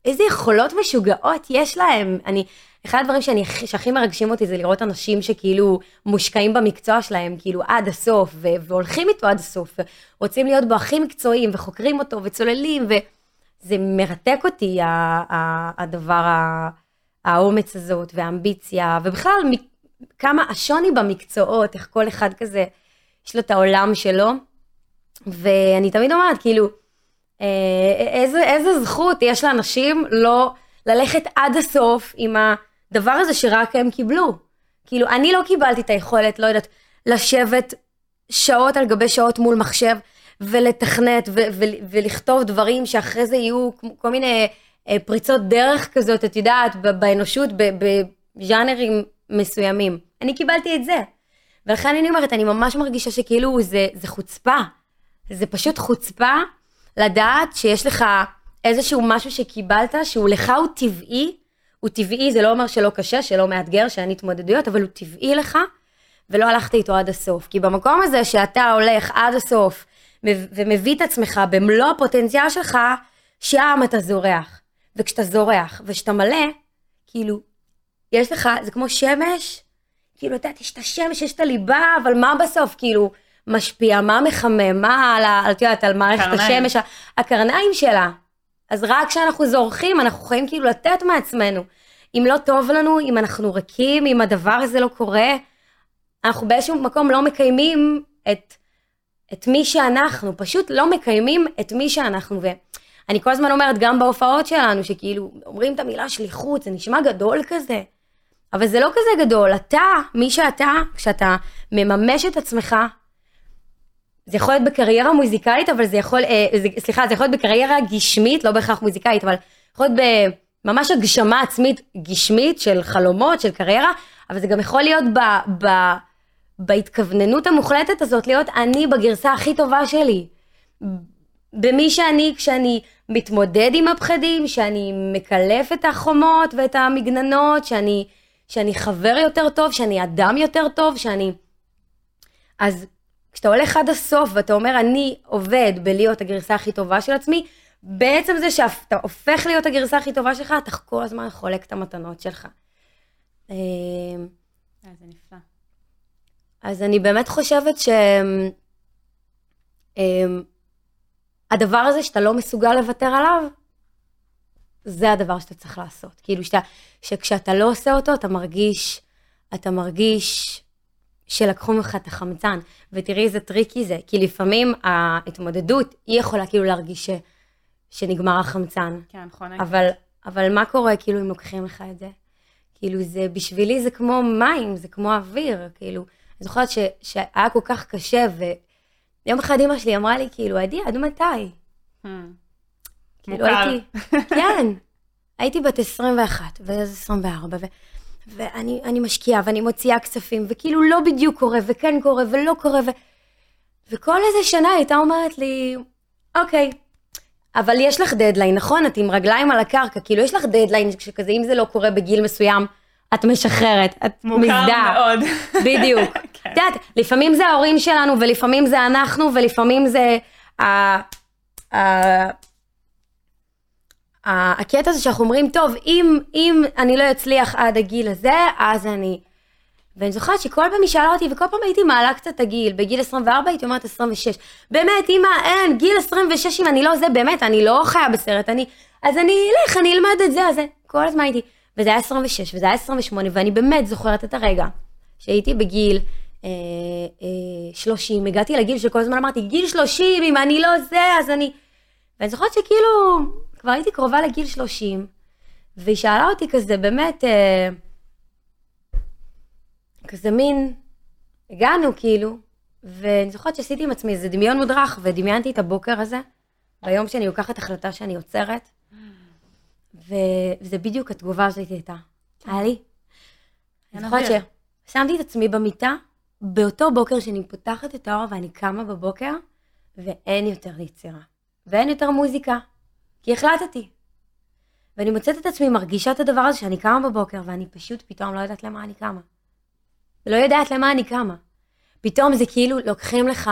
איזה יכולות משוגעות יש להם. אני, אחד הדברים שאני, הכי- שהכי מרגשים אותי זה לראות אנשים שכאילו מושקעים במקצוע שלהם, כאילו עד הסוף, ו- והולכים איתו עד הסוף, ורוצים להיות בו הכי מקצועיים, וחוקרים אותו, וצוללים, וזה מרתק אותי, ה- ה- הדבר, ה- האומץ הזאת, והאמביציה, ובכלל, כמה השוני במקצועות, איך כל אחד כזה, יש לו את העולם שלו, ואני תמיד אומרת, כאילו, אה, איזה, איזה זכות יש לאנשים לא ללכת עד הסוף עם הדבר הזה שרק הם קיבלו. כאילו, אני לא קיבלתי את היכולת, לא יודעת, לשבת שעות על גבי שעות מול מחשב ולתכנת ו- ו- ולכתוב דברים שאחרי זה יהיו כל מיני אה, פריצות דרך כזאת, את יודעת, באנושות, בז'אנרים מסוימים. אני קיבלתי את זה. ולכן אני אומרת, אני ממש מרגישה שכאילו זה, זה חוצפה. זה פשוט חוצפה לדעת שיש לך איזשהו משהו שקיבלת, שהוא לך הוא טבעי, הוא טבעי, זה לא אומר שלא קשה, שלא מאתגר, שאין התמודדויות, אבל הוא טבעי לך, ולא הלכת איתו עד הסוף. כי במקום הזה שאתה הולך עד הסוף ומביא את עצמך במלוא הפוטנציאל שלך, שם אתה זורח. וכשאתה זורח וכשאתה מלא, כאילו, יש לך, זה כמו שמש, כאילו, את יודעת, יש את השמש, יש את הליבה, אבל מה בסוף, כאילו, משפיע, מה מחמם, מה על, את יודעת, על מערכת. השמש, הקרניים שלה. אז רק כשאנחנו זורחים, אנחנו יכולים כאילו לתת מעצמנו. אם לא טוב לנו, אם אנחנו ריקים, אם הדבר הזה לא קורה, אנחנו באיזשהו מקום לא מקיימים את, את מי שאנחנו, פשוט לא מקיימים את מי שאנחנו. ואני כל הזמן אומרת, גם בהופעות שלנו, שכאילו אומרים את המילה שליחות, זה נשמע גדול כזה. אבל זה לא כזה גדול, אתה, מי שאתה, כשאתה מממש את עצמך, זה יכול להיות בקריירה מוזיקלית, אבל זה יכול, אה, סליחה, זה יכול להיות בקריירה גשמית, לא בהכרח מוזיקלית, אבל יכול להיות בממש הגשמה עצמית גשמית של חלומות, של קריירה, אבל זה גם יכול להיות ב, ב, בהתכווננות המוחלטת הזאת, להיות אני בגרסה הכי טובה שלי. במי שאני, כשאני מתמודד עם הפחדים, שאני מקלף את החומות ואת המגננות, שאני, שאני חבר יותר טוב, שאני אדם יותר טוב, שאני... אז כשאתה הולך עד הסוף ואתה אומר, אני עובד בלהיות הגרסה הכי טובה של עצמי, בעצם זה שאתה הופך להיות הגרסה הכי טובה שלך, אתה כל הזמן חולק את המתנות שלך. אמ, אה, זה נפלא. אז אני באמת חושבת ש... אמ, הדבר הזה שאתה לא מסוגל לוותר עליו, זה הדבר שאתה צריך לעשות. כאילו שאתה, שכשאתה לא עושה אותו, אתה מרגיש, אתה מרגיש שלקחו ממך את החמצן. ותראי איזה tricky זה, כי לפעמים ההתמודדות, היא יכולה כאילו להרגיש ש, שנגמר החמצן. כן, נכון. אבל, אבל מה קורה כאילו אם לוקחים לך את זה? כאילו זה, בשבילי זה כמו מים, זה כמו אוויר, כאילו, אני זוכרת ש, שהיה כל כך קשה, ויום אחד אמא שלי אמרה לי, כאילו, עדי, עד מתי? המ. כאילו מוכר. הייתי, כן, הייתי בת 21, ואז 24, ו, ואני אני משקיעה, ואני מוציאה כספים, וכאילו לא בדיוק קורה, וכן קורה, ולא קורה, ו, וכל איזה שנה הייתה אומרת לי, אוקיי, אבל יש לך דדליין, נכון? את עם רגליים על הקרקע, כאילו יש לך דדליין שכזה, אם זה לא קורה בגיל מסוים, את משחררת, את מוכר מזדהה. מאוד. בדיוק. כן. את יודעת, לפעמים זה ההורים שלנו, ולפעמים זה אנחנו, ולפעמים זה הקטע הזה שאנחנו אומרים, טוב, אם, אם אני לא אצליח עד הגיל הזה, אז אני... ואני זוכרת שכל פעם היא שאלה אותי, וכל פעם הייתי מעלה קצת את הגיל. בגיל 24 הייתי אומרת 26. באמת, אמא, אין, גיל 26, אם אני לא זה, באמת, אני לא חיה בסרט, אני... אז אני אלך, אני אלמד את זה, אז זה... כל הזמן הייתי... וזה היה 26, וזה היה 28, ואני באמת זוכרת את הרגע שהייתי בגיל אה, אה, 30, הגעתי לגיל שכל הזמן אמרתי, גיל 30, אם אני לא זה, אז אני... ואני זוכרת שכאילו, כבר הייתי קרובה לגיל 30, והיא שאלה אותי כזה, באמת, אה, כזה מין, הגענו כאילו, ואני זוכרת שעשיתי עם עצמי איזה דמיון מודרך, ודמיינתי את הבוקר הזה, ביום שאני לוקחת החלטה שאני עוצרת, וזה בדיוק התגובה הזאת הייתה. היה לי. אני זוכרת. ששמתי את עצמי במיטה, באותו בוקר שאני פותחת את האור ואני קמה בבוקר, ואין יותר יצירה. ואין יותר מוזיקה, כי החלטתי. ואני מוצאת את עצמי מרגישה את הדבר הזה שאני קמה בבוקר, ואני פשוט פתאום לא יודעת למה אני קמה. לא יודעת למה אני קמה. פתאום זה כאילו לוקחים לך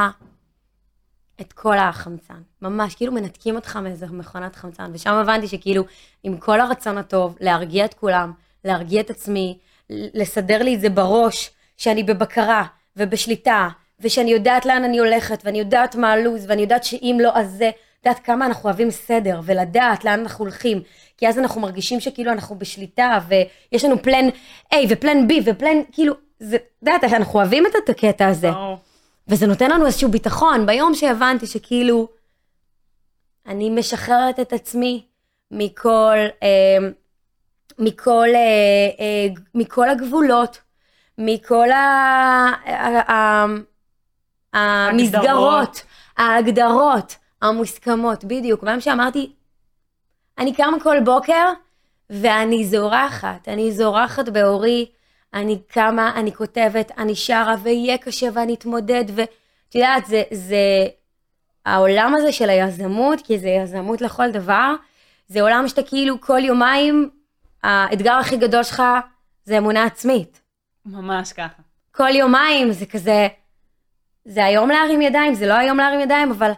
את כל החמצן. ממש, כאילו מנתקים אותך מאיזה מכונת חמצן. ושם הבנתי שכאילו, עם כל הרצון הטוב, להרגיע את כולם, להרגיע את עצמי, לסדר לי את זה בראש, שאני בבקרה ובשליטה, ושאני יודעת לאן אני הולכת, ואני יודעת מה הלו"ז, ואני יודעת שאם לא, אז זה, יודעת כמה אנחנו אוהבים סדר, ולדעת לאן אנחנו הולכים, כי אז אנחנו מרגישים שכאילו אנחנו בשליטה, ויש לנו פלן A ופלן B ופלן, כאילו, זה, יודעת, אנחנו אוהבים את הקטע הזה. ברור. וזה נותן לנו איזשהו ביטחון. ביום שהבנתי שכאילו, אני משחררת את עצמי מכל, אה, מכל, אה, אה, מכל הגבולות, מכל ה, ה, ה, המסגרות, ההגדרות המוסכמות, בדיוק. ביום שאמרתי, אני קמה כל בוקר ואני זורחת, אני זורחת באורי, אני קמה, אני כותבת, אני שרה, ויהיה קשה ואני אתמודד, ואת יודעת, זה, זה העולם הזה של היזמות, כי זה יזמות לכל דבר, זה עולם שאתה כאילו כל יומיים, האתגר הכי גדול שלך זה אמונה עצמית. ממש ככה. כל יומיים זה כזה, זה היום להרים ידיים, זה לא היום להרים ידיים, אבל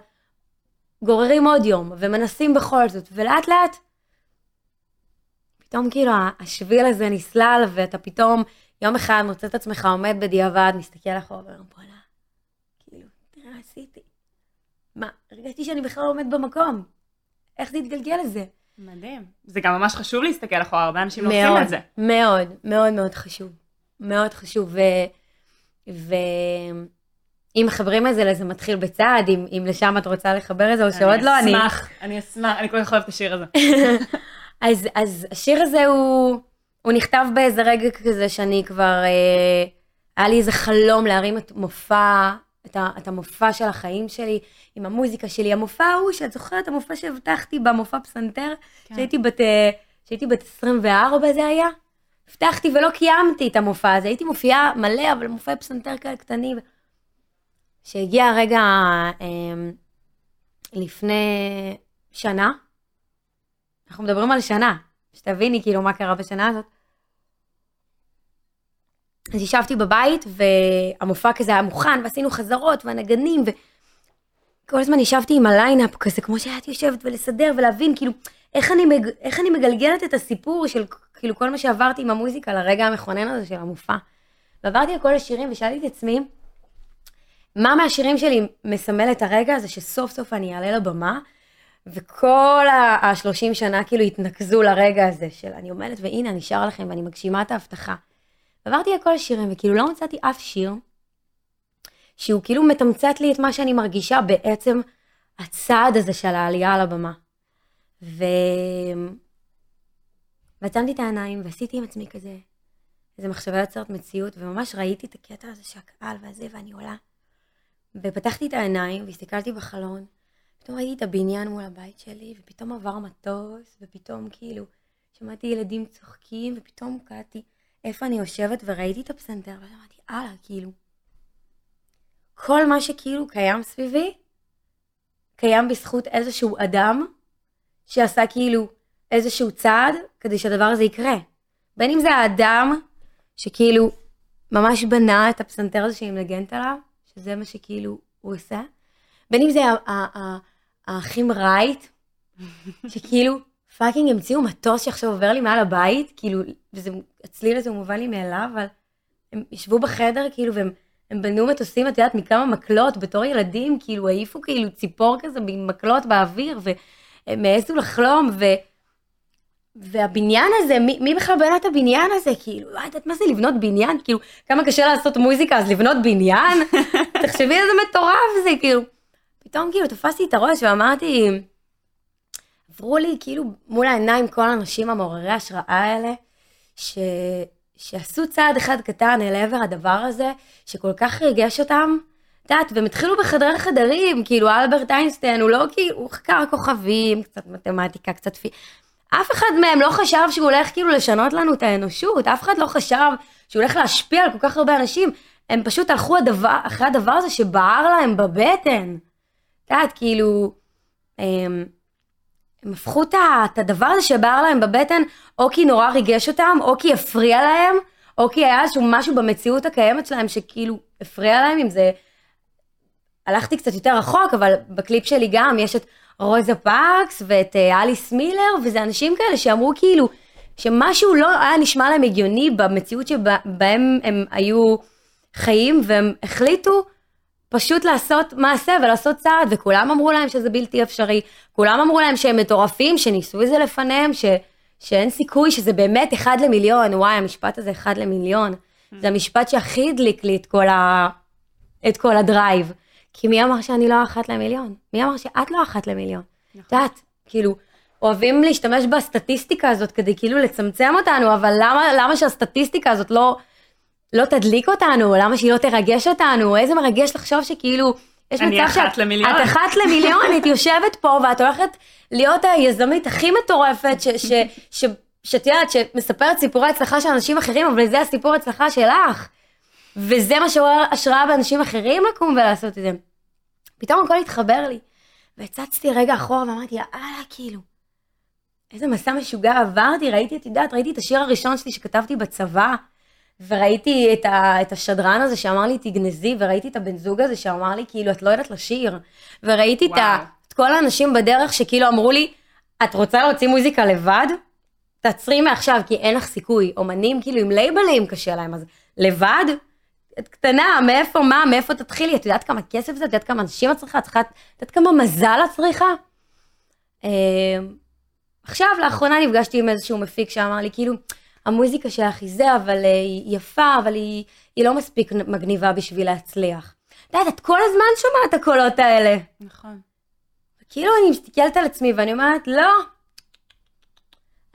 גוררים עוד יום, ומנסים בכל זאת, ולאט לאט, פתאום כאילו השביל הזה נסלל, ואתה פתאום יום אחד מוצא את עצמך עומד בדיעבד, מסתכל אחורה ואומר, בואנה, כאילו, תראה מה עשיתי. מה, הרגשתי שאני בכלל עומד במקום. איך זה התגלגל לזה? מדהים. זה גם ממש חשוב להסתכל אחורה, הרבה אנשים לא עושים את זה. מאוד, מאוד מאוד חשוב. מאוד חשוב. ואם מחברים את זה לזה מתחיל בצעד, אם, אם לשם את רוצה לחבר את זה או שעוד לא, אני... אשמח, אני אשמח, אני כל כך אוהבת את השיר הזה. אז, אז השיר הזה הוא, הוא נכתב באיזה רגע כזה שאני כבר, אה, היה לי איזה חלום להרים את מופע, את, ה, את המופע של החיים שלי, עם המוזיקה שלי. המופע ההוא, שאת זוכרת, המופע שהבטחתי במופע פסנתר, כן. שהייתי בת, אה, שהייתי בת 24 זה היה? הבטחתי ולא קיימתי את המופע הזה, הייתי מופיעה מלא, אבל מופעי פסנתר כאלה קטנים. שהגיע הרגע אה, לפני שנה, אנחנו מדברים על שנה, שתביני כאילו מה קרה בשנה הזאת. אז ישבתי בבית והמופע כזה היה מוכן ועשינו חזרות והנגנים וכל הזמן ישבתי עם הליינאפ כזה כמו שהייתי יושבת ולסדר ולהבין כאילו איך אני, מג... איך אני מגלגלת את הסיפור של כאילו כל מה שעברתי עם המוזיקה לרגע המכונן הזה של המופע. ועברתי על כל השירים ושאלתי את עצמי מה מהשירים שלי מסמל את הרגע הזה שסוף סוף אני אעלה לבמה וכל ה-30 שנה כאילו התנקזו לרגע הזה של אני עומדת והנה אני שרה לכם ואני מגשימה את ההבטחה. ועברתי על כל השירים וכאילו לא מצאתי אף שיר שהוא כאילו מתמצת לי את מה שאני מרגישה בעצם הצעד הזה של העלייה על הבמה. ו... ועצמתי את העיניים ועשיתי עם עצמי כזה איזה מחשבה יוצרת מציאות וממש ראיתי את הקטע הזה שהקהל והזה ואני עולה. ופתחתי את העיניים והסתכלתי בחלון פתאום ראיתי את הבניין מול הבית שלי, ופתאום עבר מטוס, ופתאום כאילו שמעתי ילדים צוחקים, ופתאום קעתי איפה אני יושבת וראיתי את הפסנתר, ואמרתי, הלאה, כאילו. כל מה שכאילו קיים סביבי, קיים בזכות איזשהו אדם שעשה כאילו איזשהו צעד כדי שהדבר הזה יקרה. בין אם זה האדם שכאילו ממש בנה את הפסנתר הזה שהיא מנגנת עליו, שזה מה שכאילו הוא עושה, בין אם זה האחים רייט, שכאילו fucking המציאו מטוס שעכשיו עובר לי מעל הבית, כאילו, וזה, הצליל הזה הוא מובן לי מאליו, אבל הם ישבו בחדר, כאילו, והם הם בנו מטוסים, את יודעת, מכמה מקלות, בתור ילדים, כאילו, העיפו כאילו ציפור כזה במקלות באוויר, והם העזו לחלום, ו... והבניין הזה, מי, מי בכלל בנה את הבניין הזה? כאילו, לא יודעת מה זה לבנות בניין? כאילו, כמה קשה לעשות מוזיקה, אז לבנות בניין? תחשבי איזה מטורף זה, כאילו. פתאום כאילו תפסתי את הראש ואמרתי, עברו לי כאילו מול העיניים כל האנשים המעוררי השראה האלה, ש... שעשו צעד אחד קטן אל עבר הדבר הזה, שכל כך ריגש אותם. את יודעת, והם התחילו בחדרי חדרים, כאילו אלברט איינשטיין, הוא לא כאילו, הוא חקר כוכבים, קצת מתמטיקה, קצת פי... אף אחד מהם לא חשב שהוא הולך כאילו לשנות לנו את האנושות, אף אחד לא חשב שהוא הולך להשפיע על כל כך הרבה אנשים. הם פשוט הלכו הדבר, אחרי הדבר הזה שבער להם בבטן. יודעת, כאילו, הם, הם הפכו את הדבר הזה שבער להם בבטן, או כי נורא ריגש אותם, או כי הפריע להם, או כי היה איזשהו משהו במציאות הקיימת שלהם שכאילו הפריע להם, אם זה... הלכתי קצת יותר רחוק, אבל בקליפ שלי גם יש את רוזה פארקס ואת אה, אליס מילר, וזה אנשים כאלה שאמרו כאילו, שמשהו לא היה נשמע להם הגיוני במציאות שבהם הם היו חיים, והם החליטו פשוט לעשות מעשה ולעשות צעד, וכולם אמרו להם שזה בלתי אפשרי, כולם אמרו להם שהם מטורפים, שניסו את זה לפניהם, ש, שאין סיכוי, שזה באמת אחד למיליון, וואי, המשפט הזה אחד למיליון. זה המשפט שהכי הדליק לי את כל, ה... את כל הדרייב. כי מי אמר שאני לא אחת למיליון? מי אמר שאת לא אחת למיליון? את נכון. יודעת, כאילו, אוהבים להשתמש בסטטיסטיקה הזאת כדי כאילו לצמצם אותנו, אבל למה, למה שהסטטיסטיקה הזאת לא... לא תדליק אותנו, למה שהיא לא תרגש אותנו, איזה מרגש לחשוב שכאילו, יש מצב שאת... אני אחת למיליון. את אחת למיליון, את יושבת פה ואת הולכת להיות היזמית הכי מטורפת, שאת יודעת, שמספרת סיפורי הצלחה של אנשים אחרים, אבל זה הסיפור הצלחה שלך. וזה מה שעורר השראה באנשים אחרים לקום ולעשות את זה. פתאום הכל התחבר לי. והצצתי רגע אחורה ואמרתי, יאללה, כאילו, איזה מסע משוגע עברתי, ראיתי, את יודעת, ראיתי את השיר הראשון שלי שכתבתי בצבא, וראיתי את, ה, את השדרן הזה שאמר לי תגנזי, וראיתי את הבן זוג הזה שאמר לי כאילו את לא יודעת לשיר, וראיתי את, ה, וואו. את כל האנשים בדרך שכאילו אמרו לי, את רוצה להוציא מוזיקה לבד? תעצרי מעכשיו כי אין לך סיכוי. אומנים כאילו עם לייבלים קשה להם, אז לבד? את קטנה, מאיפה מה, מאיפה תתחילי? את יודעת כמה כסף זה? את יודעת כמה אנשים את צריכה? את יודעת כמה מזל את צריכה? אה, עכשיו, לאחרונה נפגשתי עם איזשהו מפיק שאמר לי, כאילו, המוזיקה שלך היא זה, אבל אה, היא יפה, אבל היא, היא לא מספיק מגניבה בשביל להצליח. את יודעת, את כל הזמן שומעת את הקולות האלה. נכון. כאילו אני מסתכלת על עצמי ואני אומרת, לא,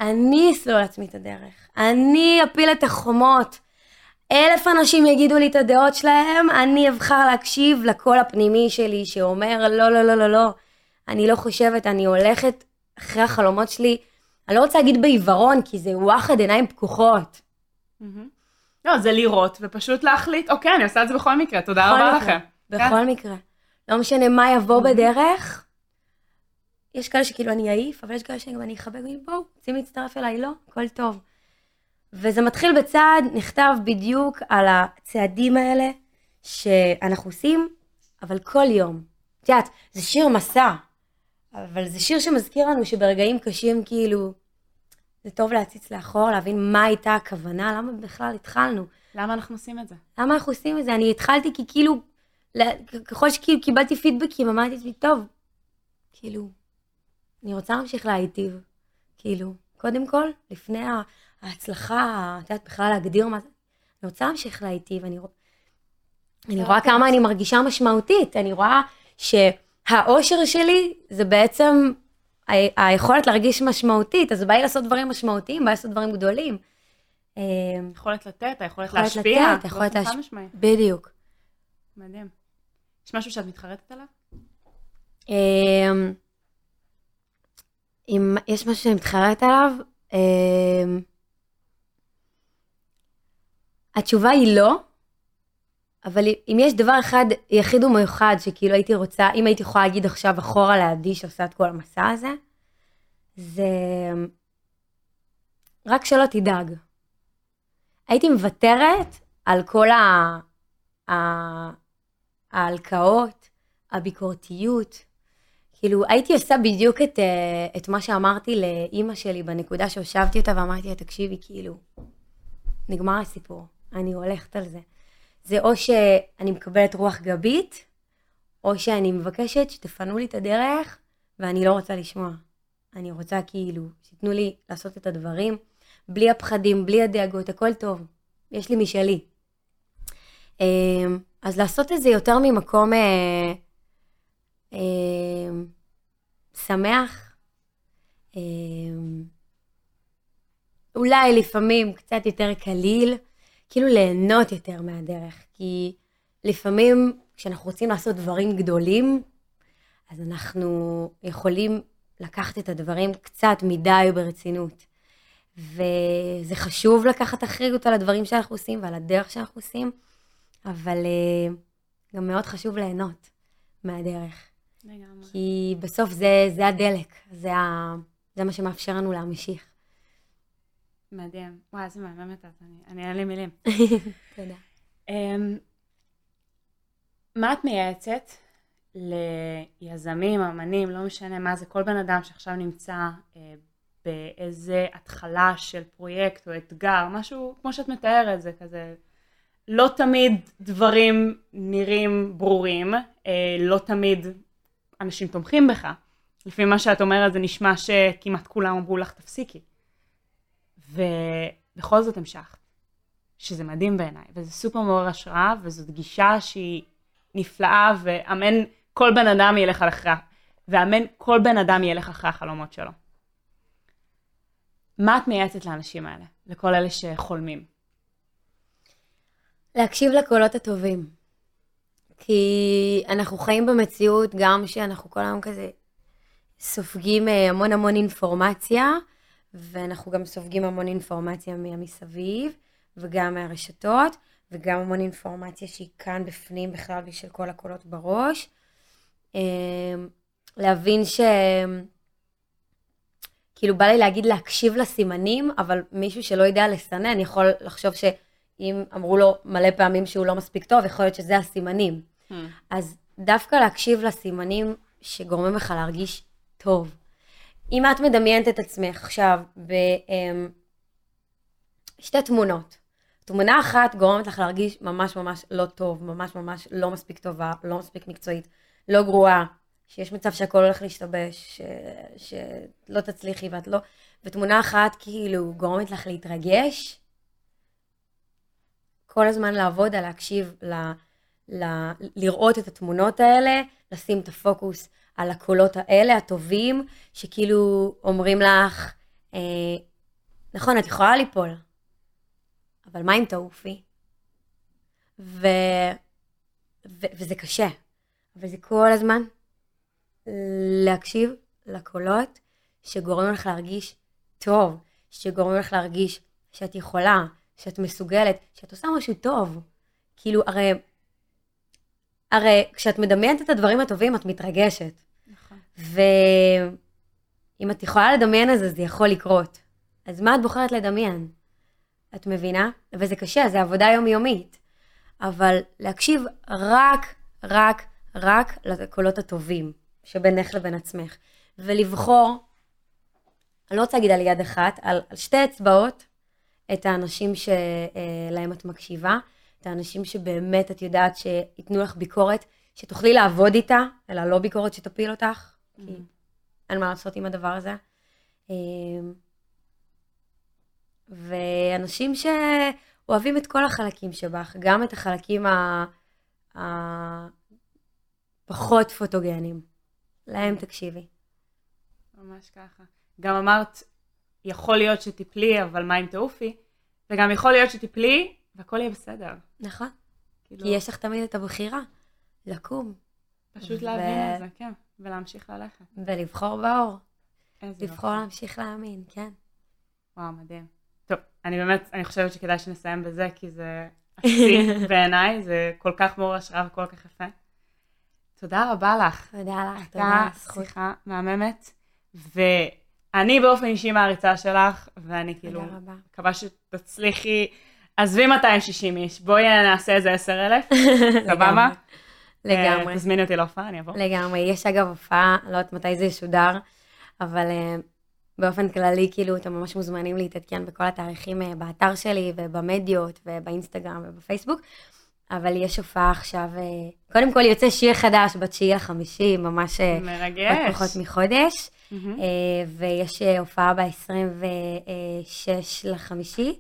אני אסלול לעצמי את הדרך. אני אפיל את החומות. אלף אנשים יגידו לי את הדעות שלהם, אני אבחר להקשיב לקול הפנימי שלי שאומר, לא, לא, לא, לא, לא. אני לא חושבת, אני הולכת אחרי החלומות שלי. אני לא רוצה להגיד בעיוורון, כי זה וואחד עיניים פקוחות. לא, זה לראות ופשוט להחליט, אוקיי, אני עושה את זה בכל מקרה, תודה רבה לכם. בכל מקרה. לא משנה מה יבוא בדרך. יש כאלה שכאילו אני אעיף, אבל יש כאלה שגם אני אכבד, ואני, בואו, רוצים להצטרף אליי, לא, הכל טוב. וזה מתחיל בצעד, נכתב בדיוק על הצעדים האלה שאנחנו עושים, אבל כל יום. את יודעת, זה שיר מסע, אבל זה שיר שמזכיר לנו שברגעים קשים כאילו, זה טוב להציץ לאחור, להבין מה הייתה הכוונה, למה בכלל התחלנו. למה אנחנו עושים את זה? למה אנחנו עושים את זה? אני התחלתי כי כאילו, ככל שכאילו קיבלתי פידבקים, אמרתי לעצמי, טוב, כאילו, אני רוצה להמשיך להיטיב. כאילו, קודם כל, לפני ה- ההצלחה, את יודעת, בכלל להגדיר מה זה, אני רוצה להמשיך להיטיב, אני, רוא- אני רואה אוקיי. כמה אני מרגישה משמעותית, אני רואה שהאושר שלי זה בעצם ה- היכולת להרגיש משמעותית, אז בא לי לעשות דברים משמעותיים, בא לי לעשות דברים גדולים. אה, יכולת לתת, היכולת יכולת להשפיע. לתת, היכולת באופן להש- חד משמעי. בדיוק. מדהים. יש משהו שאת מתחרטת עליו? אמ, אם יש משהו שאני מתחרט עליו, אמ, התשובה היא לא, אבל אם יש דבר אחד יחיד ומיוחד שכאילו הייתי רוצה, אם הייתי יכולה להגיד עכשיו אחורה לעדי שעושה את כל המסע הזה, זה רק שלא תדאג. הייתי מוותרת על כל ה... ה... ההלקאות, הביקורתיות. כאילו, הייתי עושה בדיוק את, אה, את מה שאמרתי לאימא שלי בנקודה שהושבתי אותה ואמרתי לה, תקשיבי, כאילו, נגמר הסיפור, אני הולכת על זה. זה או שאני מקבלת רוח גבית, או שאני מבקשת שתפנו לי את הדרך, ואני לא רוצה לשמוע. אני רוצה כאילו, שתיתנו לי לעשות את הדברים, בלי הפחדים, בלי הדאגות, הכל טוב. יש לי משלי. אמ, אז לעשות את זה יותר ממקום אה, אה, שמח, אה, אולי לפעמים קצת יותר קליל, כאילו ליהנות יותר מהדרך, כי לפעמים כשאנחנו רוצים לעשות דברים גדולים, אז אנחנו יכולים לקחת את הדברים קצת מדי ברצינות. וזה חשוב לקחת אחריות על הדברים שאנחנו עושים ועל הדרך שאנחנו עושים, אבל uh, גם מאוד חשוב ליהנות מהדרך. לגמרי. כי בסוף זה, זה הדלק, זה, ה, זה מה שמאפשר לנו להמשיך. מדהים. וואי, איזה מהממת את, אני- אני אין לי מילים. תודה. אמ, מה את מייעצת ליזמים, אמנים, לא משנה מה זה, כל בן אדם שעכשיו נמצא אה, באיזה התחלה של פרויקט או אתגר, משהו כמו שאת מתארת, זה כזה, לא תמיד דברים נראים ברורים, אה, לא תמיד אנשים תומכים בך. לפי מה שאת אומרת זה נשמע שכמעט כולם אמרו לך תפסיקי. ובכל זאת המשכת. שזה מדהים בעיניי, וזה סופר מעורר השראה, וזאת גישה שהיא נפלאה, ואמן כל בן אדם ילך על אחריה, ואמן כל בן אדם ילך אחרי החלומות שלו. מה את מייעצת לאנשים האלה? לכל אלה שחולמים? להקשיב לקולות הטובים. כי אנחנו חיים במציאות גם שאנחנו כל היום כזה סופגים אה, המון המון אינפורמציה, ואנחנו גם סופגים המון אינפורמציה מהמסביב, וגם מהרשתות, וגם המון אינפורמציה שהיא כאן בפנים בכלל בשל כל הקולות בראש. אה, להבין ש... כאילו בא לי להגיד להקשיב לסימנים, אבל מישהו שלא יודע לסנן יכול לחשוב ש... אם אמרו לו מלא פעמים שהוא לא מספיק טוב, יכול להיות שזה הסימנים. Hmm. אז דווקא להקשיב לסימנים שגורמים לך להרגיש טוב. אם את מדמיינת את עצמך עכשיו בשתי תמונות, תמונה אחת גורמת לך להרגיש ממש ממש לא טוב, ממש ממש לא מספיק טובה, לא מספיק מקצועית, לא גרועה, שיש מצב שהכל הולך להשתבש, ש... שלא תצליחי ואת לא... ותמונה אחת כאילו גורמת לך להתרגש, כל הזמן לעבוד על להקשיב, ל... ל... לראות את התמונות האלה, לשים את הפוקוס על הקולות האלה, הטובים, שכאילו אומרים לך, אה, נכון, את יכולה ליפול, אבל מה אם תעופי? ו... ו... וזה קשה, אבל זה כל הזמן להקשיב לקולות שגורמים לך להרגיש טוב, שגורמים לך להרגיש שאת יכולה, שאת מסוגלת, שאת עושה משהו טוב. כאילו, הרי, הרי כשאת מדמיינת את הדברים הטובים, את מתרגשת. ואם את יכולה לדמיין את זה, זה יכול לקרות. אז מה את בוחרת לדמיין? את מבינה? וזה קשה, זה עבודה יומיומית. אבל להקשיב רק, רק, רק לקולות הטובים שבינך לבין עצמך. ולבחור, אני לא רוצה להגיד על יד אחת, על, על שתי אצבעות, את האנשים שלהם את מקשיבה, את האנשים שבאמת את יודעת שייתנו לך ביקורת, שתוכלי לעבוד איתה, אלא לא ביקורת שתפיל אותך, כי Mm-hmm. אין מה לעשות עם הדבר הזה. אמ, ואנשים שאוהבים את כל החלקים שבך, גם את החלקים הפחות פוטוגנים. להם תקשיבי. ממש ככה. גם אמרת, יכול להיות שתיפלי, אבל מה אם תעופי? וגם יכול להיות שתיפלי, והכל יהיה בסדר. נכון. כאילו, כי יש לך תמיד את הבחירה לקום פשוט ו- להבין את זה, כן. ולהמשיך ללכת. ולבחור באור. איזה לבחור יופי. להמשיך להאמין, כן. וואו, מדהים. טוב, אני באמת, אני חושבת שכדאי שנסיים בזה, כי זה אפסי בעיניי, זה כל כך מעורר השראה וכל כך יפה. תודה רבה לך. תודה לך, הייתה תודה, זכות. שיחה מהממת, ואני באופן אישי מעריצה שלך, ואני כאילו תודה רבה. מקווה שתצליחי, עזבי 260 איש, בואי נעשה איזה 10,000, סבבה? לגמרי. אה, תזמיני אותי להופעה, אני אבוא. לגמרי. יש אגב הופעה, לא יודעת מתי זה ישודר, אבל uh, באופן כללי, כאילו, אתם ממש מוזמנים להתעדכן בכל התאריכים uh, באתר שלי ובמדיות ובאינסטגרם ובפייסבוק. אבל יש הופעה עכשיו, uh, קודם כל יוצא שיר חדש בתשיעי לחמישי, ממש uh, עוד מרגש. פחות מחודש. מהמם. אה, ויש הופעה ב-26 לחמישי,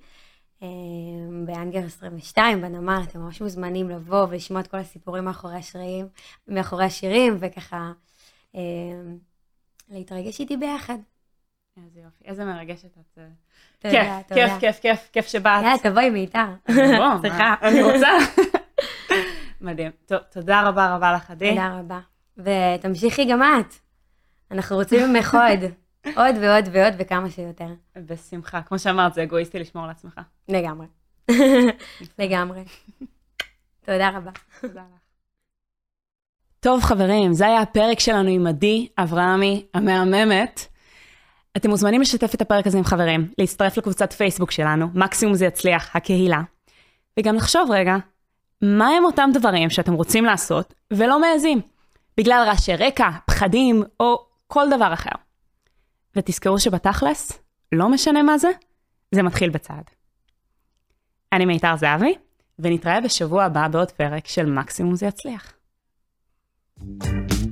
באנגר 22, בנמל, אתם ממש מוזמנים לבוא ולשמוע את כל הסיפורים מאחורי השירים, מאחורי השירים, וככה אה, להתרגש איתי ביחד. איזה יופי, איזה מרגשת את. אה. תודה, כיף. כיף, כיף, כיף, כיף שבאת. יאללה, תבואי מיתר. בוא, סליחה. אני רוצה. מדהים. טוב, תודה רבה רבה לך, עדי. תודה רבה. ותמשיכי גם את. אנחנו רוצים ממך עוד. עוד ועוד ועוד וכמה שיותר. בשמחה. כמו שאמרת, זה אגואיסטי לשמור על עצמך. לגמרי. לגמרי. תודה רבה. תודה לך. טוב חברים, זה היה הפרק שלנו עם עדי אברהמי המהממת. אתם מוזמנים לשתף את הפרק הזה עם חברים, להצטרף לקבוצת פייסבוק שלנו, מקסימום זה יצליח, הקהילה. וגם לחשוב רגע, מה הם אותם דברים שאתם רוצים לעשות ולא מעזים, בגלל רעשי רקע, פחדים או כל דבר אחר. ותזכרו שבתכלס, לא משנה מה זה, זה מתחיל בצעד. אני מיתר זהבי, ונתראה בשבוע הבא בעוד פרק של מקסימום זה יצליח. thank you